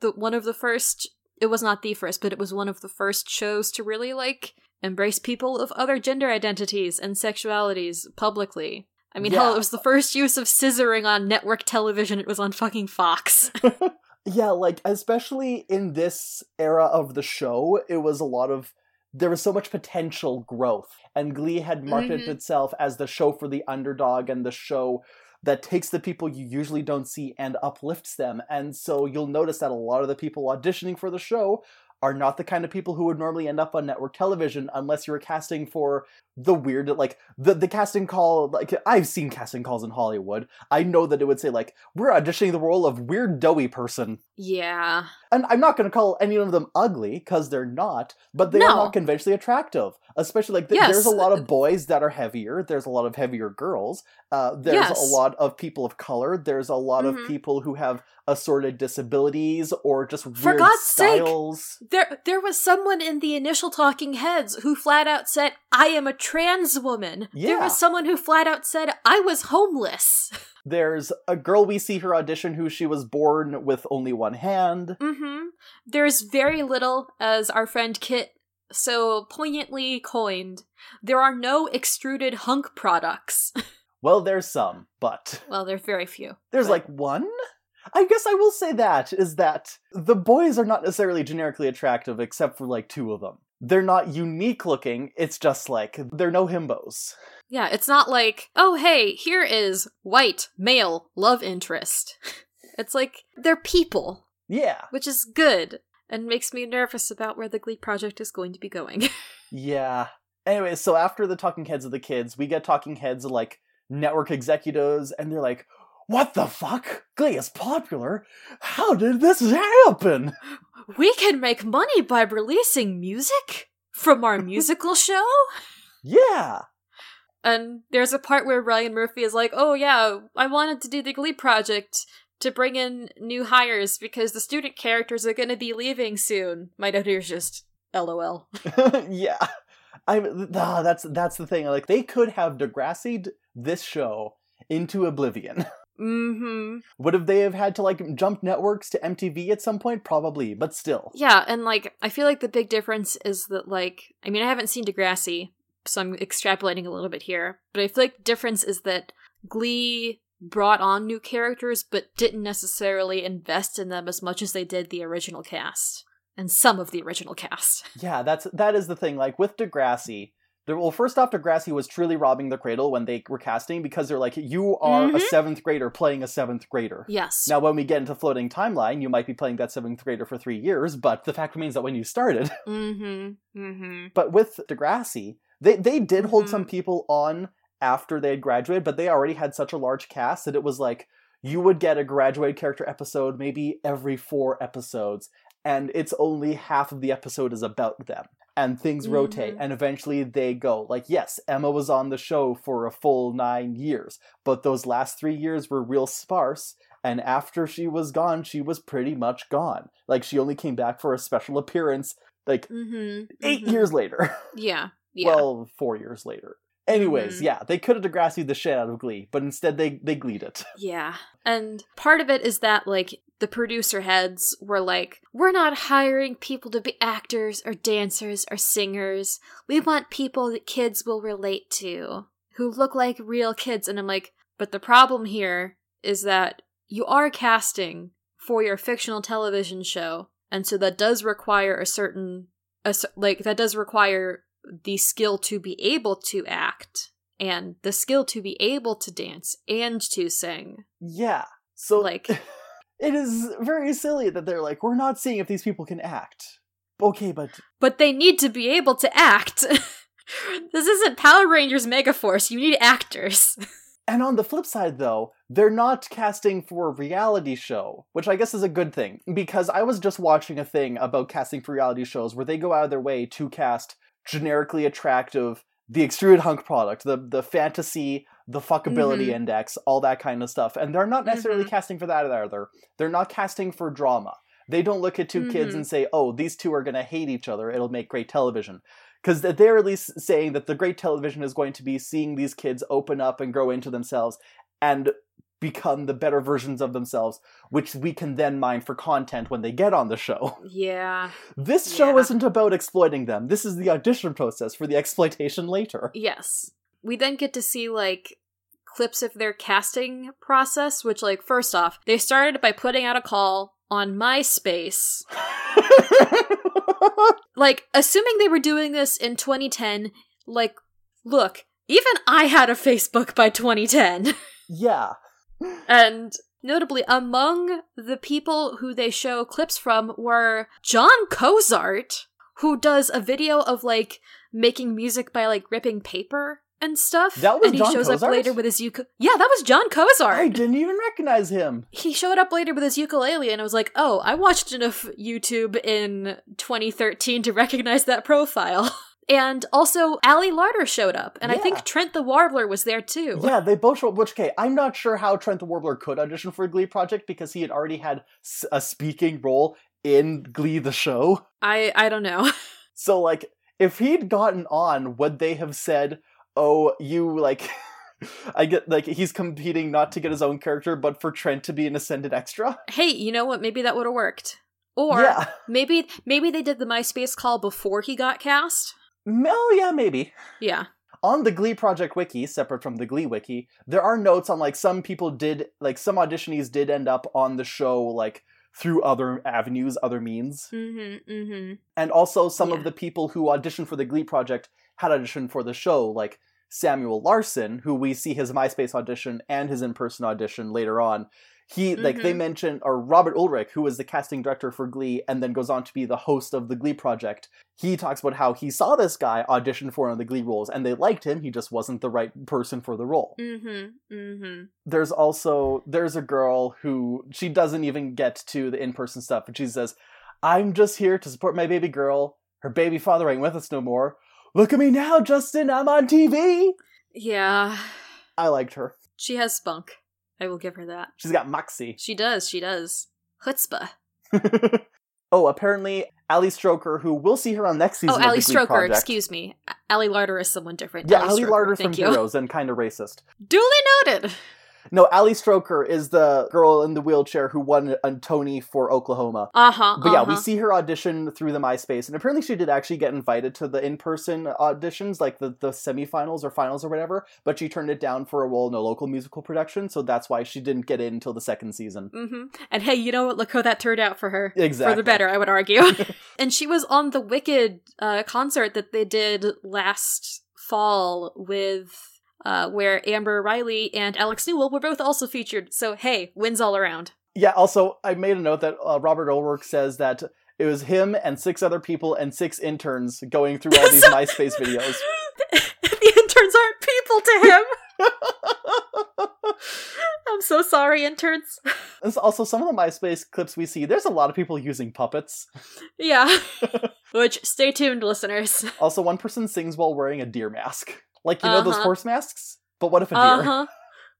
the one of the first it was not the first, but it was one of the first shows to really like embrace people of other gender identities and sexualities publicly. I mean, hell, it was the first use of scissoring on network television. It was on fucking Fox. (laughs) (laughs) Yeah, like, especially in this era of the show, it was a lot of. There was so much potential growth. And Glee had marketed Mhm. itself as the show for the underdog and the show that takes the people you usually don't see and uplifts them. And so you'll notice that a lot of the people auditioning for the show are not the kind of people who would normally end up on network television unless you're casting for the weird like the the casting call like I've seen casting calls in Hollywood. I know that it would say like we're auditioning the role of weird doughy person. yeah. And I'm not going to call any of them ugly because they're not, but they No. are not conventionally attractive. Especially like Yes. there's a lot of boys that are heavier. There's a lot of heavier girls. Uh, there's Yes. a lot of people of color. There's a lot Mhm. of people who have assorted disabilities or just For weird God's sake! styles. There, there was someone in the initial talking heads who flat out said, "I am a trans woman." Yeah. There was someone who flat out said, "I was homeless." (laughs) There's a girl we see her audition who she was born with only one hand. Mm-hmm. Mm-hmm. There's very little, as our friend Kit so poignantly coined. There are no extruded hunk products. (laughs) Well, there's some, but well, there's very few. there's but- like one. I guess I will say that is that the boys are not necessarily generically attractive except for like two of them. They're not unique looking, it's just like they're no himbos. Yeah, it's not like, oh hey, here is white male love interest. (laughs) it's like they're people, Yeah. which is good and makes me nervous about where the Glee project is going to be going. (laughs) Yeah. Anyway, so after the talking heads of the kids, we get talking heads of like network executives, and they're like, What the fuck? Glee is popular? How did this happen? (gasps) we can make money by releasing music from our (laughs) musical show? Yeah. And there's a part where Ryan Murphy is like, "Oh yeah, I wanted to do the Glee project to bring in new hires because the student characters are going to be leaving soon." My editor's just LOL. (laughs) yeah. I ah, that's that's the thing. Like they could have Degrassi this show into oblivion. (laughs) Mhm. Would have they have had to like jump networks to MTV at some point? Probably, but still. Yeah, and like I feel like the big difference is that like I mean I haven't seen Degrassi, so I'm extrapolating a little bit here, but I feel like the difference is that Glee brought on new characters but didn't necessarily invest in them as much as they did the original cast and some of the original cast. (laughs) Yeah, that's that is the thing. Like with Degrassi, there, well, first off, Degrassi was truly robbing the cradle when they were casting because they're like, you are a Mhm. seventh grader playing a seventh grader. Yes. Now, when we get into floating timeline, you might be playing that seventh grader for three years, but the fact remains that when you started, (laughs) Mm-hmm. Mm-hmm. but with Degrassi, they they did hold some people on after they had graduated, but they already had such a large cast that it was like you would get a graduated character episode maybe every four episodes, and it's only half of the episode is about them. And things rotate, Mhm. and eventually they go. Like, yes, Emma was on the show for a full nine years, but those last three years were real sparse. And after she was gone, she was pretty much gone. Like, she only came back for a special appearance, like, Mm-hmm. 8 years later. (laughs) Yeah. Yeah. Well, four years later. Anyways, Mhm. yeah, they could have Degrassi the shit out of Glee, but instead they they gleed it. (laughs) Yeah. And part of it is that, like, the producer heads were like, we're not hiring people to be actors or dancers or singers. We want people that kids will relate to, who look like real kids. And I'm like, but the problem here is that you are casting for your fictional television show. And so that does require a certain, a, like, that does require the skill to be able to act and the skill to be able to dance and to sing. Yeah. So Like- (laughs) it is very silly that they're like, we're not seeing if these people can act. Okay, but But they need to be able to act. (laughs) this isn't Power Rangers Megaforce. You need actors. (laughs) and on the flip side though, they're not casting for a reality show, which I guess is a good thing because I was just watching a thing about casting for reality shows where they go out of their way to cast generically attractive the extruded hunk product, the the fantasy, the fuckability Mhm. index, all that kind of stuff. And they're not necessarily Mhm. casting for that either. They're not casting for drama. They don't look at 2 kids Mhm. and say, "Oh, these two are going to hate each other. It'll make great television." Because they're at least saying that the great television is going to be seeing these kids open up and grow into themselves and become the better versions of themselves, which we can then mine for content when they get on the show. (laughs) Yeah. This show Yeah. isn't about exploiting them. This is the audition process for the exploitation later. Yes. We then get to see, like, clips of their casting process, which, like, first off, they started by putting out a call on MySpace. (laughs) Like, assuming they were doing this in 2010, like, look, even I had a Facebook by 2010. (laughs) yeah. And notably, among the people who they show clips from were Jon Cozart, who does a video of like making music by like ripping paper and stuff. That was and he Jon shows up Cozart? later with his ukulele. Yeah, that was Jon Cozart. I didn't even recognize him. he showed up later with his ukulele, and I was like, "Oh, I watched enough YouTube in 2013 to recognize that profile." (laughs) And also, Ali Larter showed up, and I think Trent the Warbler was there too. Yeah, they both show up. Which, okay, I'm not sure how Trent the Warbler could audition for Glee Project because he had already had a speaking role in Glee the show. I I don't know. (laughs) So, like, if he'd gotten on, would they have said, "Oh, you like, (laughs) I get like he's competing not to get his own character, but for Trent to be an ascended extra. Hey, you know what? Maybe that would have worked. Or yeah. maybe maybe they did the MySpace call before he got cast. Oh yeah, maybe. Yeah. On the Glee Project wiki, separate from the Glee wiki, there are notes on like some people did like some auditionees did end up on the show like through other avenues, other means. Mm-hmm. Mm-hmm. And also some Yeah. of the people who auditioned for the Glee Project had auditioned for the show, like Samuel Larsen, who we see his MySpace audition and his in-person audition later on. He like they Mhm. mentioned or Robert Ulrich, who was the casting director for Glee and then goes on to be the host of the Glee Project. He talks about how he saw this guy audition for one of the Glee roles and they liked him, he just wasn't the right person for the role. Mm-hmm. Mm-hmm. There's also there's a girl who she doesn't even get to the in-person stuff, but she says, "I'm just here to support my baby girl. Her baby father ain't with us no more. Look at me now, Justin. I'm on TV." Yeah. I liked her. She has spunk. I will give her that. She's got moxie. She does, she does. Chutzpah. (laughs) oh, apparently Ali Stroker, who we'll see her on next oh, season. Oh, Ali Stroker, Project. excuse me. Ali Larter is someone different. Yeah, Ali Ali Larter from. Heroes and kind of racist. Duly noted. No, Ali Stroker is the girl in the wheelchair who won a Tony for Oklahoma. Uh-huh. But yeah, we uh-huh. see her audition through the MySpace, and apparently she did actually get invited to the in-person auditions, like the, the semifinals or finals or whatever. But she turned it down for a role in a local musical production, so that's why she didn't get in until the second season. Mm-hmm. And hey, you know what? Look how that turned out for her. Exactly. For the better, I would argue. (laughs) (laughs) and she was on the Wicked uh, concert that they did last fall with uh, where Amber Riley and Alex Newell were both also featured. So hey, wins all around. Yeah. Also, I made a note that uh, Robert Ulrich says that it was him and six other people and six interns going through all these (laughs) MySpace videos. (laughs) the interns aren't people to him. (laughs) I'm so sorry, interns. There's also some of the MySpace clips we see. There's a lot of people using puppets. yeah. Which, stay tuned, listeners. Also, one person sings while wearing a deer mask. Like you know those Uh-huh. horse masks, but what if a deer? Uh huh.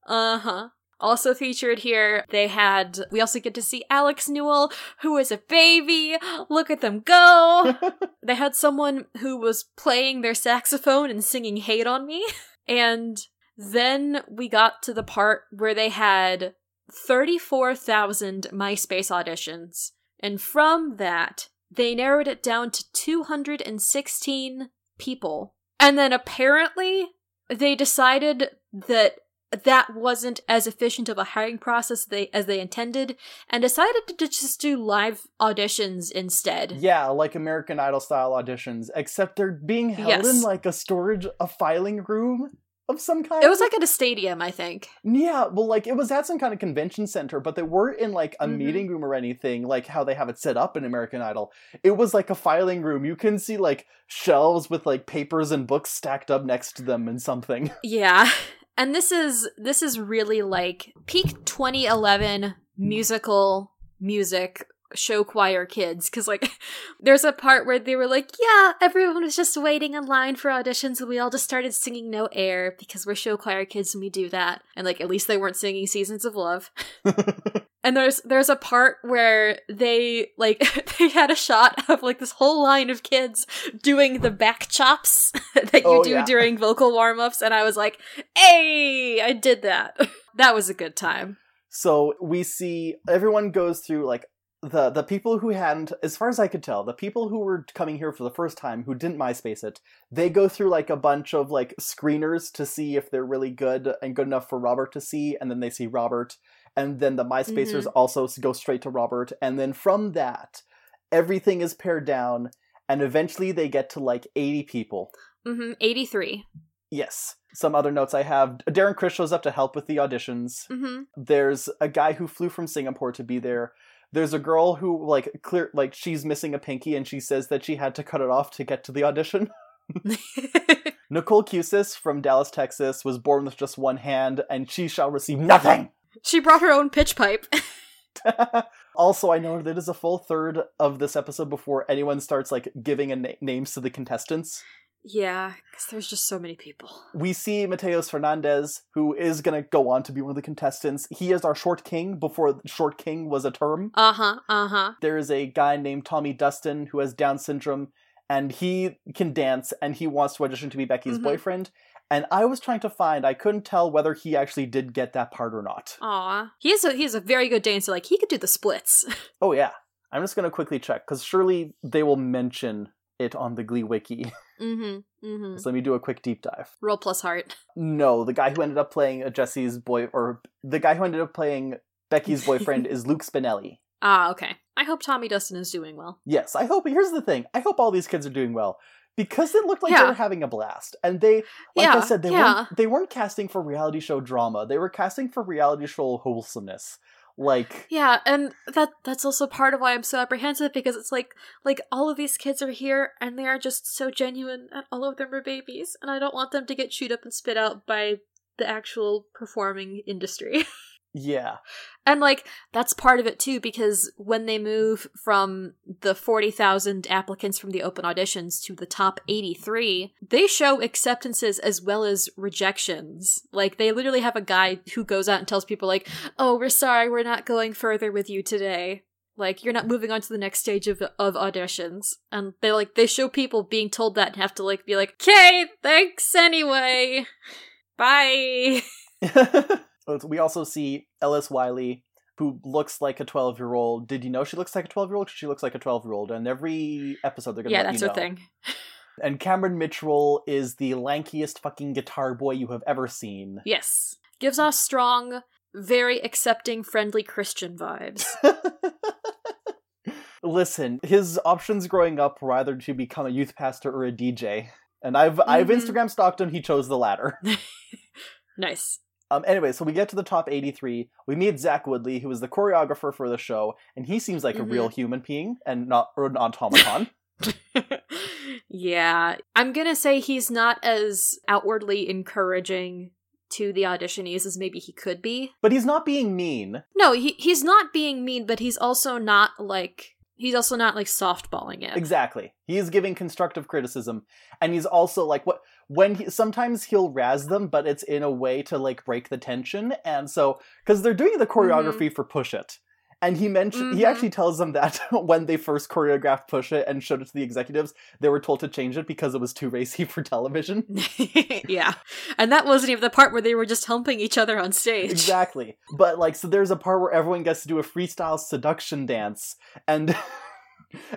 Uh huh. Also featured here, they had. We also get to see Alex Newell, who is a baby. Look at them go. (laughs) they had someone who was playing their saxophone and singing Hate on Me. And then we got to the part where they had 34,000 MySpace auditions. And from that, they narrowed it down to 216 people. And then apparently, they decided that that wasn't as efficient of a hiring process they as they intended and decided to just do live auditions instead. Yeah, like American Idol style auditions, except they're being held Yes. in like a storage, a filing room of some kind. It was like at a stadium, I think. yeah, well, like it was at some kind of convention center, but they weren't in like a Mhm. meeting room or anything, like how they have it set up in American Idol. It was like a filing room. You can see like shelves with like papers and books stacked up next to them and something. (laughs) Yeah. And this is this is really like peak 2011 musical music show choir kids cuz like (laughs) there's a part where they were like, "Yeah, everyone was just waiting in line for auditions and we all just started singing No Air because we're show choir kids and we do that." And like at least they weren't singing Seasons of Love. (laughs) (laughs) And there's there's a part where they like they had a shot of like this whole line of kids doing the back chops that you Oh, do yeah. during vocal warm-ups and I was like, "Hey, I did that." that was a good time. So we see everyone goes through like the the people who hadn't, as far as I could tell, the people who were coming here for the first time who didn't MySpace it, they go through like a bunch of like screeners to see if they're really good and good enough for Robert to see, and then they see Robert, and then the MySpacers also go straight to Robert, and then from that, everything is pared down, and eventually they get to like eighty people. Mhm, 83. Yes. Some other notes I have: Darren Criss shows up to help with the auditions. Mhm. There's a guy who flew from Singapore to be there. There's a girl who like clear like she's missing a pinky and she says that she had to cut it off to get to the audition. (laughs) (laughs) Nicole Cusis from Dallas, Texas was born with just one hand and she shall receive nothing. she brought her own pitch pipe. (laughs) also, I know that it is a full third of this episode before anyone starts like giving a na- names to the contestants. Yeah, cuz there's just so many people. We see Matheus Fernandes, who is gonna go on to be one of the contestants. He is our short king before short king was a term. Uh-huh. Uh-huh. there is a guy named Tommy Dustin who has Down syndrome, and he can dance, and he wants to audition to be Becky's Mhm. boyfriend. And I was trying to find, I couldn't tell whether he actually did get that part or not. Aw. He is a he's a very good dancer. Like he could do the splits. (laughs) Oh, yeah. I'm just going to quickly check because surely they will mention it on the Glee Wiki. (laughs) mm-hmm. Mm-hmm. so let me do a quick deep dive. Roll plus heart. (laughs) No, the guy who ended up playing Jesse's boy, or the guy who ended up playing Becky's boyfriend (laughs) is Luke Spinelli. Ah, okay. I hope Tommy Dustin is doing well. Yes, I hope. Here's the thing: I hope all these kids are doing well because it looked like they were having a blast, and they, like yeah, I said, they yeah. weren't they weren't casting for reality show drama. They were casting for reality show wholesomeness. Like, Yeah, and that that's also part of why I'm so apprehensive because it's like like all of these kids are here and they are just so genuine and all of them are babies and I don't want them to get chewed up and spit out by the actual performing industry. (laughs) yeah, and like that's part of it too because when they move from the 40,000 applicants from the open auditions to the top 83, they show acceptances as well as rejections. Like they literally have a guy who goes out and tells people like, "Oh, we're sorry, we're not going further with you today." Like you're not moving on to the next stage of of auditions. And they like they show people being told that and have to like be like, "Okay, thanks anyway. Bye." (laughs) (laughs) we also see Ellis Wylie. Who looks like a twelve-year-old? Did you know she looks like a twelve-year-old? She looks like a twelve-year-old, and every episode they're gonna be. yeah, that's you her know. thing. (laughs) And Cameron Mitchell is the lankiest fucking guitar boy you have ever seen. Yes. Gives off strong, very accepting, friendly Christian vibes. (laughs) Listen, his options growing up were either to become a youth pastor or a DJ. And I've I've Mhm. Instagram stalked him, he chose the latter. (laughs) nice. Um anyway, so we get to the top 83. We meet Zach Woodlee, who is the choreographer for the show, and he seems like Mhm. a real human being and not or an automaton. (laughs) yeah. I'm gonna say he's not as outwardly encouraging to the auditionees as maybe he could be. but he's not being mean. No, he he's not being mean, but he's also not like he's also not like softballing it. Exactly. He's giving constructive criticism, and he's also like what when he sometimes he'll razz them, but it's in a way to like break the tension, and so because they're doing the mm-hmm. choreography for Push It, and he mentioned he Mhm. actually tells them that (laughs) when they first choreographed Push It and showed it to the executives, they were told to change it because it was too racy for television. (laughs) yeah. And that wasn't even the part where they were just humping each other on stage. exactly. But like, so there's a part where everyone gets to do a freestyle seduction dance, and (laughs)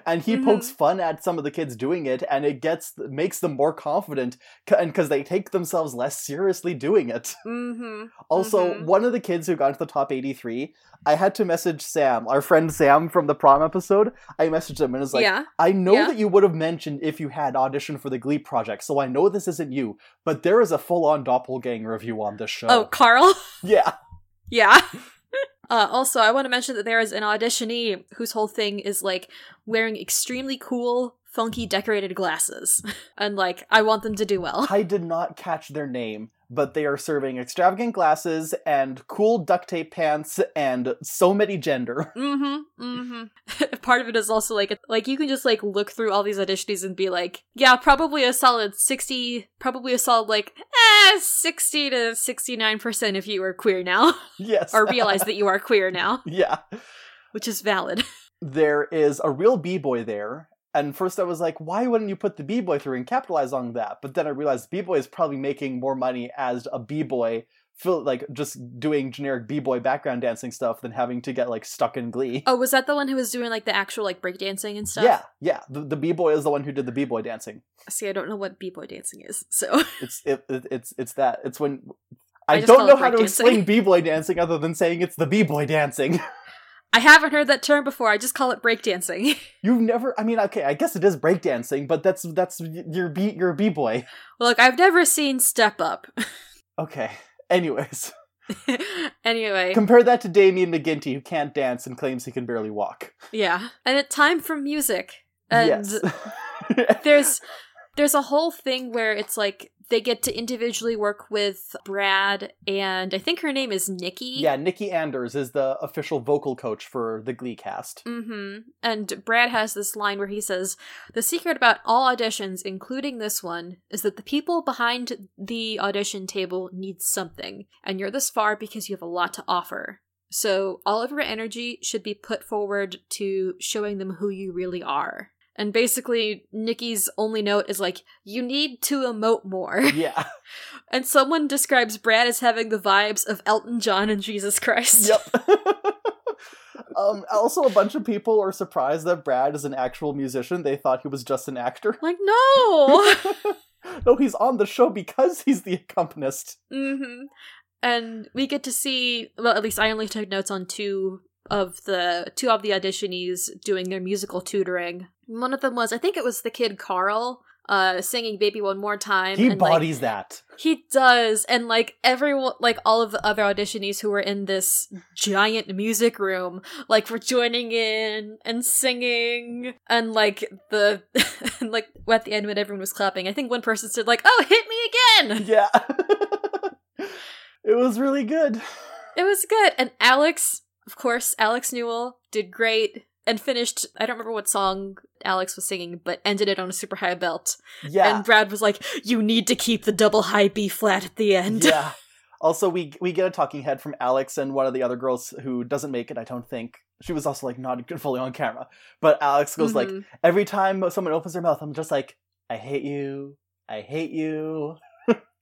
and he Mhm. pokes fun at some of the kids doing it, and it gets makes them more confident, and because they take themselves less seriously doing it. Mm-hmm. Also, Mhm. one of the kids who got into the top 83, I had to message Sam, our friend Sam from the prom episode. I messaged him and was like, yeah. I know Yeah. that you would have mentioned if you had auditioned for the Glee project, so I know this isn't you, but there is a full-on doppelganger you on this show. Oh, Carl? yeah. (laughs) Yeah. Uh, also, I want to mention that there is an auditionee whose whole thing is like wearing extremely cool, funky, decorated glasses. (laughs) and like, I want them to do well. I did not catch their name, but they are serving extravagant glasses and cool duct tape pants and so many gender. (laughs) Mm-hmm. Mm-hmm. (laughs) Part of it is also like like you can just like look through all these auditions and be like, yeah, probably a solid sixty, probably a solid like eh, sixty to sixty nine percent if you are queer now, (laughs) yes. or realize that you are queer now, yeah. which is valid. There is a real b-boy there. And first I was like, why wouldn't you put the b-boy through and capitalize on that? But then I realized b-boy is probably making more money as a b-boy feel like just doing generic b-boy background dancing stuff than having to get like stuck in glee. Oh, was that the one who was doing like the actual like breakdancing and stuff? Yeah, yeah. The, the b-boy is the one who did the b-boy dancing. See, I don't know what b-boy dancing is, so It's it, it, it's it's that. It's when I, I don't know how to breakdancing. explain b-boy dancing other than saying it's the b-boy dancing. (laughs) I haven't heard that term before. I just call it breakdancing. (laughs) You've never I mean, okay, I guess it is breakdancing, but that's that's your b your b-boy. Look, I've never seen Step Up. (laughs) Okay. Anyways, (laughs) anyway, compare that to Damian McGinty who can't dance and claims he can barely walk. yeah, and it's time for music. And yes. there's there's a whole thing where it's like they get to individually work with Brad and I think her name is Nikki. yeah, Nikki Anders is the official vocal coach for the Glee cast. Mm-hmm. And Brad has this line where he says, The secret about all auditions, including this one, is that the people behind the audition table need something, and you're this far because you have a lot to offer. So all of your energy should be put forward to showing them who you really are. And basically, Nikki's only note is like, you need to emote more. (laughs) Yeah. and someone describes Brad as having the vibes of Elton John and Jesus Christ. Yep. (laughs) (laughs) um, also, a bunch of people are surprised that Brad is an actual musician. They thought he was just an actor. Like, no! no, he's on the show because he's the accompanist. hmm And we get to see, well, at least I only took notes on two of the two of the auditionees doing their musical tutoring. One of them was, I think it was the kid Carl, uh, singing "Baby One More Time." He and, like, bodies that. He does, and like everyone, like all of the other auditionees who were in this giant music room, like were joining in and singing, and like the, (laughs) and, like at the end when everyone was clapping, I think one person said like, "Oh, hit me again!" (laughs) Yeah. (laughs) it was really good. It was good, and Alex, of course, Alex Newell did great and finished. I don't remember what song Alex was singing, but ended it on a super high belt. Yeah. And Brad was like, "You need to keep the double high B flat at the end." yeah. (laughs) Also, we we get a talking head from Alex and one of the other girls who doesn't make it. I don't think she was also like not fully on camera, but Alex goes like Mhm. every time someone opens their mouth, I'm just like, I hate you, I hate you,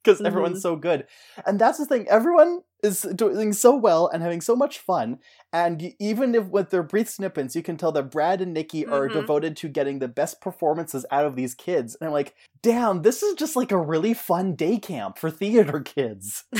because everyone's so good, and that's the thing. Everyone is doing so well and having so much fun, and even if with their brief snippets, you can tell that Brad and Nikki are Mhm. devoted to getting the best performances out of these kids. And I'm like, damn, this is just like a really fun day camp for theater kids. (laughs)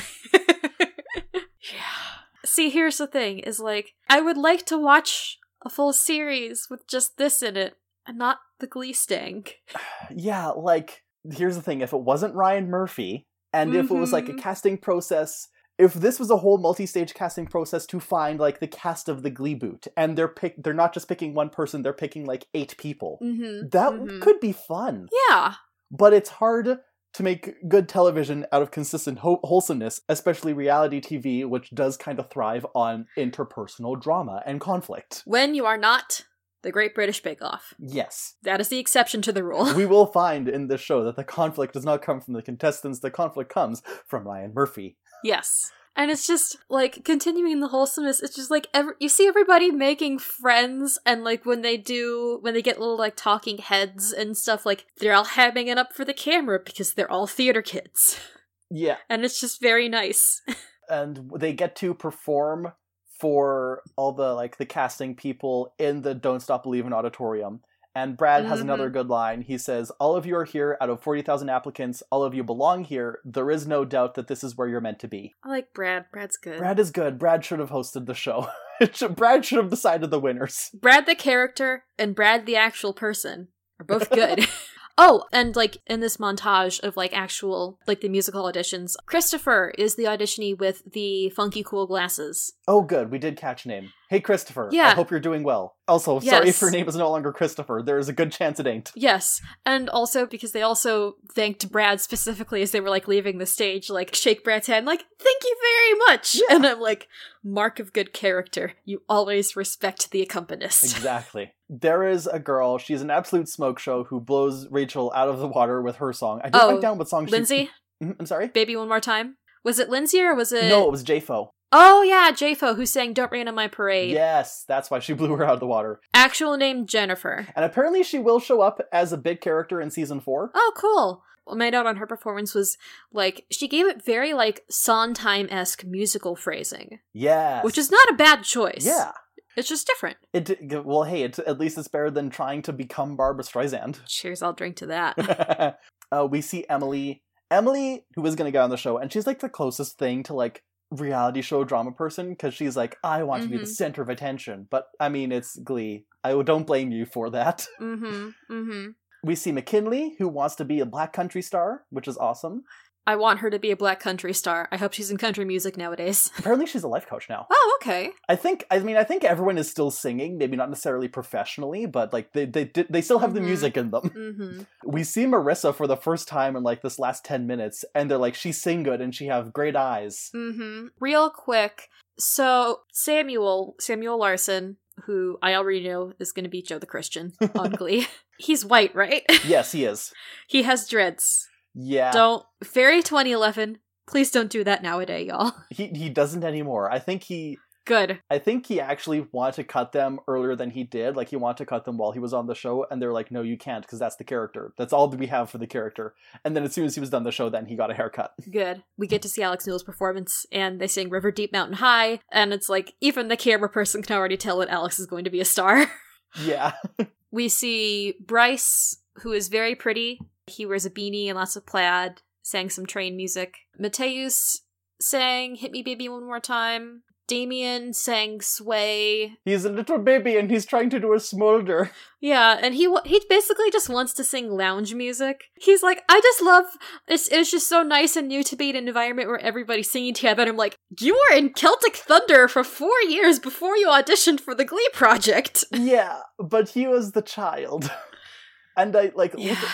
yeah. See, here's the thing: is like I would like to watch a full series with just this in it, and not the Glee stank. (sighs) yeah, like here's the thing: if it wasn't Ryan Murphy, and if it was like a Mhm. casting process, if this was a whole multi-stage casting process to find like the cast of the Glee boot, and they're pick, they're not just picking one person, they're picking like eight people. Mm-hmm. That Mhm. could be fun, Yeah. but it's hard to make good television out of consistent whole- wholesomeness, especially reality TV, which does kind of thrive on interpersonal drama and conflict. When you are not the Great British Bake Off, Yes. that is the exception to the rule. we will (laughs) find in this show that the conflict does not come from the contestants, the conflict comes from Ryan Murphy. Yes. And it's just like continuing the wholesomeness. It's just like every, you see everybody making friends, and like when they do, when they get little like talking heads and stuff, like they're all hamming it up for the camera because they're all theater kids, Yeah. and it's just very nice. (laughs) And they get to perform for all the like the casting people in the Don't Stop Believin' auditorium. And Brad has mm-hmm. another good line. He says, All of you are here out of 40,000 applicants. All of you belong here. There is no doubt that this is where you're meant to be. I like Brad. Brad's good. Brad is good. Brad should have hosted the show. (laughs) Should- Brad should have decided the winners. Brad the character and Brad the actual person are both good. (laughs) oh, and like in this montage of like actual like the musical auditions, Christopher is the auditionee with the funky cool glasses. Oh, good. We did catch name. Hey, Christopher. Yeah. I hope you're doing well. Also, sorry if your name is no longer Christopher. There is a good chance it ain't. Yes, and also because they also thanked Brad specifically as they were like leaving the stage, like shake Brad's hand, like thank you very much. Yeah. And I'm like, mark of good character. You always respect the accompanist. Exactly. There is a girl. She's an absolute smoke show who blows Rachel out of the water with her song. I didn't Oh, write down what song she. Lindsay, Mhm, I'm sorry. baby, one more time. Was it Lindsay or was it? No, it was JFO. Oh yeah, Jafo who sang "Don't Rain on My Parade." Yes, that's why she blew her out of the water. Actual name Jennifer. And apparently, she will show up as a big character in season four. Oh, cool. Well, my note on her performance was like she gave it very like Sondheim esque musical phrasing, Yes, which is not a bad choice. yeah. It's just different. It well, hey, it, at least it's better than trying to become Barbra Streisand. Cheers, I'll drink to that. (laughs) uh, we see Emily. Emily, who is going to get on the show, and she's like the closest thing to like reality show drama person because she's like, I want to be the Mhm. center of attention. But I mean, it's Glee. I don't blame you for that. mm-hmm. Mm-hmm. We see McKynleigh, who wants to be a black country star, which is awesome. I want her to be a black country star. I hope she's in country music nowadays. (laughs) Apparently, she's a life coach now. Oh, okay. I think. I mean, I think everyone is still singing. Maybe not necessarily professionally, but like they they did- they still have the Mhm. music in them. Mm-hmm. (laughs) We see Marissa for the first time in like this last ten minutes, and they're like, she sing good and she have great eyes. Mm-hmm. Real quick. So Samuel, Samuel Larsen, who I already know is going to be Joe the Christian (laughs) on Glee. He's white, right? yes, he is. he has dreads. Yeah, Don't Fairy 2011. Please don't do that nowadays, y'all. (laughs) he he doesn't anymore. I think he Good. I think he actually wanted to cut them earlier than he did. Like he wanted to cut them while he was on the show, and they're like, "No, you can't, because that's the character. That's all that we have for the character." And then as soon as he was done the show, then he got a haircut. (laughs) Good. We get to see Alex Newell's performance, and they sing River Deep Mountain High, and it's like even the camera person can already tell that Alex is going to be a star. (laughs) Yeah, we see Bryce, who is very pretty. He wears a beanie and lots of plaid, sang some train music. Matheus sang Hit Me Baby One More Time. Damian sang Sway. he's a little baby and he's trying to do a smolder. Yeah, and he he basically just wants to sing lounge music. He's like, I just love it's it's just so nice and new to be in an environment where everybody's singing together. And I'm like, you were in Celtic Thunder for four years before you auditioned for the Glee project. Yeah, but he was the child. (laughs) And I like look- w- dur-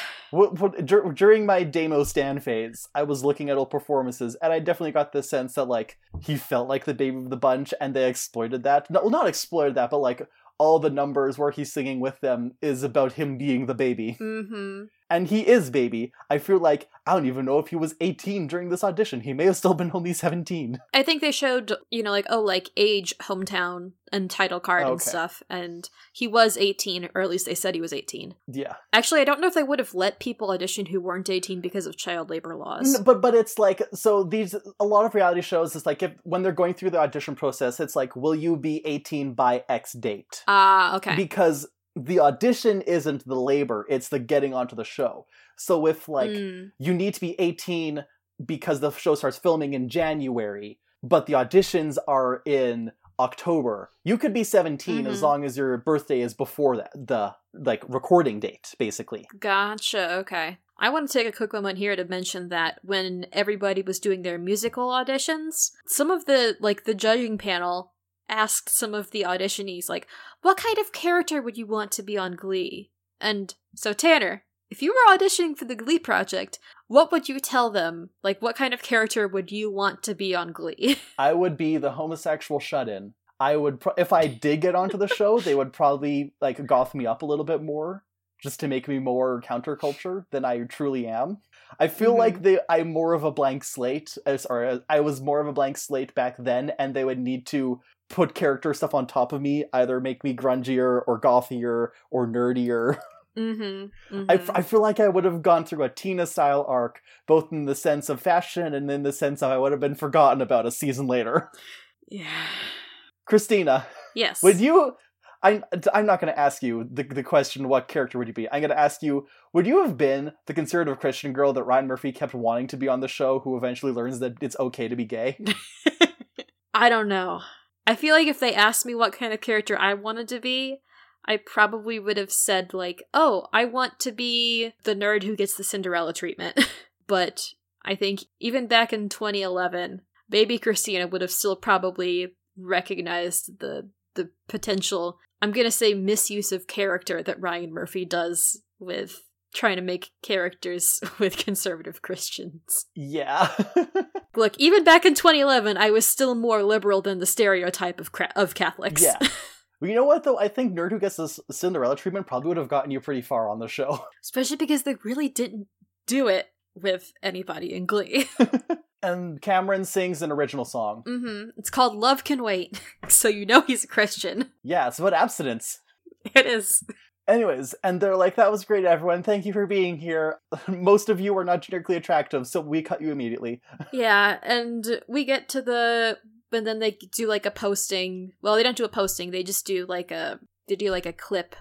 during my demo stand phase, I was looking at old performances, and I definitely got the sense that like he felt like the baby of the bunch, and they exploited that. No, not exploited that, but like all the numbers where he's singing with them is about him being the baby, Mm-hmm. And he is baby. I feel like I don't even know if he was eighteen during this audition. He may have still been only seventeen. I think they showed, you know, like, oh, like age, hometown, and title card and stuff. And he was 18, or at least they said he was 18. Yeah, Actually, I don't know if they would have let people audition who weren't 18 because of child labor laws. N- but but it's like so these a lot of reality shows is like if when they're going through the audition process it's like will you be 18 by x date Ah, okay. because the audition isn't the labor it's the getting onto the show so if like Mm. you need to be 18 because the show starts filming in january but the auditions are in october you could be 17 as Mhm. long as your birthday is before that the like recording date basically Gotcha. Okay. I want to take a quick moment here to mention that when everybody was doing their musical auditions, some of the like the judging panel asked some of the auditionees like, "What kind of character would you want to be on Glee?" And so Tanner, if you were auditioning for the Glee project, what would you tell them? Like what kind of character would you want to be on Glee? (laughs) I would be the homosexual shut-in. I would, pro- if I did get onto the show, they would probably like goth me up a little bit more, just to make me more counterculture than I truly am. I feel Mhm. like they, I'm more of a blank slate. Uh, sorry, I was more of a blank slate back then, and they would need to put character stuff on top of me, either make me grungier or gothier or nerdier. (laughs) mm-hmm. I, f- I feel like I would have gone through a Tina style arc, both in the sense of fashion and in the sense of I would have been forgotten about a season later. (sighs) yeah. Christina, Yes. would you? I'm I'm not going to ask you the the question. What character would you be? I'm going to ask you. Would you have been the conservative Christian girl that Ryan Murphy kept wanting to be on the show, who eventually learns that it's okay to be gay? (laughs) I don't know. I feel like if they asked me what kind of character I wanted to be, I probably would have said, like, oh, I want to be the nerd who gets the Cinderella treatment. (laughs) but I think even back in 2011, baby Christina would have still probably recognized the the potential, I'm going to say misuse of character that Ryan Murphy does with trying to make characters (laughs) with conservative Christians. Yeah. (laughs) Look, even back in 2011, I was still more liberal than the stereotype of cra- of Catholics. yeah. (laughs) Well, you know what though? I think nerd who gets this Cinderella treatment probably would have gotten you pretty far on the show. Especially because they really didn't do it with anybody in Glee. and Cameron sings an original song. Mm-hmm. It's called Love Can Wait, so you know he's a Christian. Yeah, it's about abstinence. It is. Anyways, and they're like, that was great, everyone. Thank you for being here. (laughs) Most of you are not generically attractive, so we cut you immediately. (laughs) Yeah, and we get to the. And then they do like a posting. Well, they don't do a posting. They just do like a. They do like a clip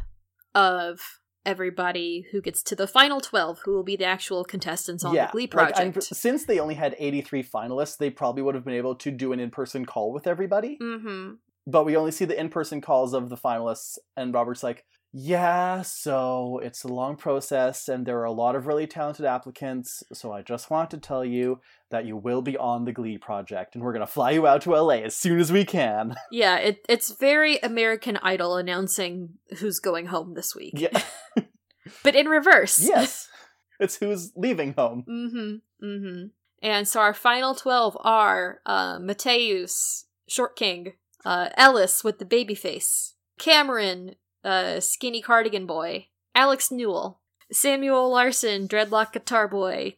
of everybody who gets to the final 12 who will be the actual contestants on yeah, the Glee like, project. since they only had 83 finalists, they probably would have been able to do an in person call with everybody. mm-hmm. But we only see the in person calls of the finalists, and Robert's like, yeah, so it's a long process, and there are a lot of really talented applicants, so I just want to tell you that you will be on the Glee project, and we're gonna fly you out to LA as soon as we can. (laughs) Yeah, it, it's very American Idol announcing who's going home this week. Yeah. (laughs) (laughs) But in reverse. yes. It's who's leaving home. Mm-hmm. Mm-hmm. And so our final 12 are uh, Matheus, Short King, uh, Ellis with the baby face, Cameron, uh, Skinny Cardigan Boy, Alex Newell, Samuel Larsen, Dreadlock Guitar Boy,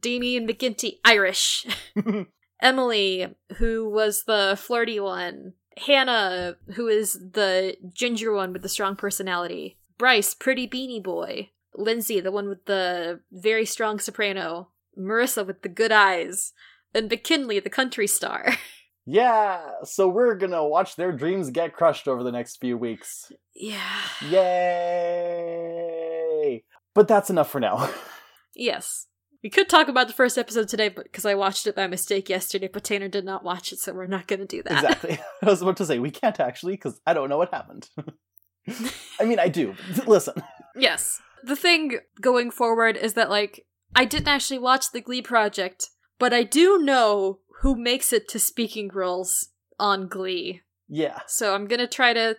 Damian McGinty, Irish, (laughs) (laughs) Emily, who was the flirty one, Hannah, who is the ginger one with the strong personality. Bryce, pretty beanie boy. Lindsay, the one with the very strong soprano. Marissa with the good eyes. And McKynleigh, the country star. (laughs) Yeah, so we're gonna watch their dreams get crushed over the next few weeks. yeah. Yay! But that's enough for now. (laughs) Yes. We could talk about the first episode today, but because I watched it by mistake yesterday, but Tanner did not watch it, so we're not to do that. exactly. (laughs) I was about to say we can't actually because I don't know what happened. (laughs) I mean, I do. Listen. Yes. The thing going forward is that, like, I didn't actually watch the Glee project, but I do know who makes it to speaking roles on Glee. Yeah. So I'm gonna try to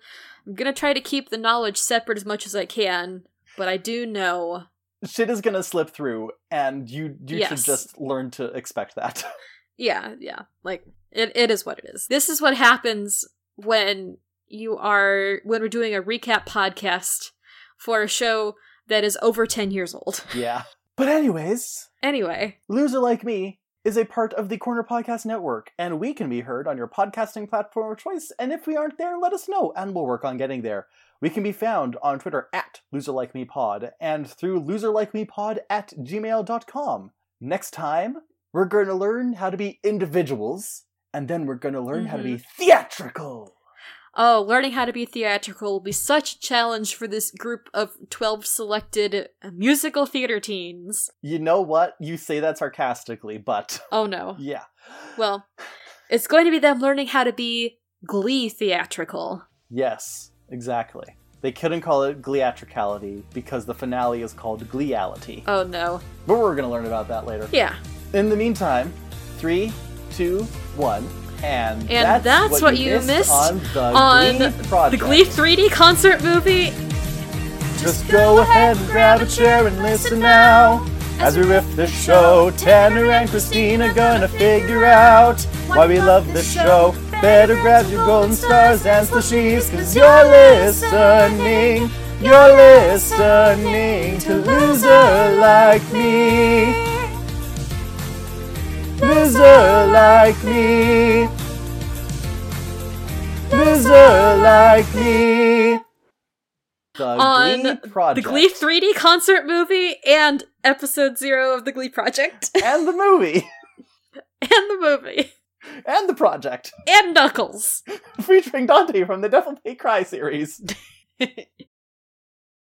I'm gonna try to keep the knowledge separate as much as I can, but I do know Shit is gonna slip through, and you you Yes. should just learn to expect that. (laughs) Yeah, yeah. Like it it is what it is. This is what happens when you are when we're doing a recap podcast for a show that is over 10 years old. yeah. (laughs) But anyways, Anyway, Loser Like Me is a part of the Corner Podcast Network, and we can be heard on your podcasting platform of choice. And if we aren't there, let us know, and we'll work on getting there. We can be found on Twitter at LoserLikeMePod and through loserlikemepod at gmail.com. Next time, we're going to learn how to be individuals, and then we're going to learn how to be mm-hmm. theatrical. Oh, learning how to be theatrical will be such a challenge for this group of 12 selected uh, musical theater teens. You know what? You say that sarcastically, but (laughs) Oh no. yeah. Well, it's going to be them learning how to be glee theatrical. Yes, exactly. They couldn't call it gleatricality because the finale is called gleality. Oh no. But we're going to learn about that later. Yeah. In the meantime, three, two, one, and, And that's what you missed on the on Glee. The Glee 3D concert movie. Just go ahead and grab a chair and listen now. As we riff the show, Tanner and Christina gonna figure out why we love this show. Better grab your golden stars and slushies, cause you're listening. You're listening to Loser Like Me. Loser Like Me. Loser Like Me. The On Glee project. The Glee 3D concert movie and episode 0 of the Glee project. (laughs) and the movie and the movie. and the project And Knuckles. (laughs) featuring Dante from the Devil May Cry series. (laughs)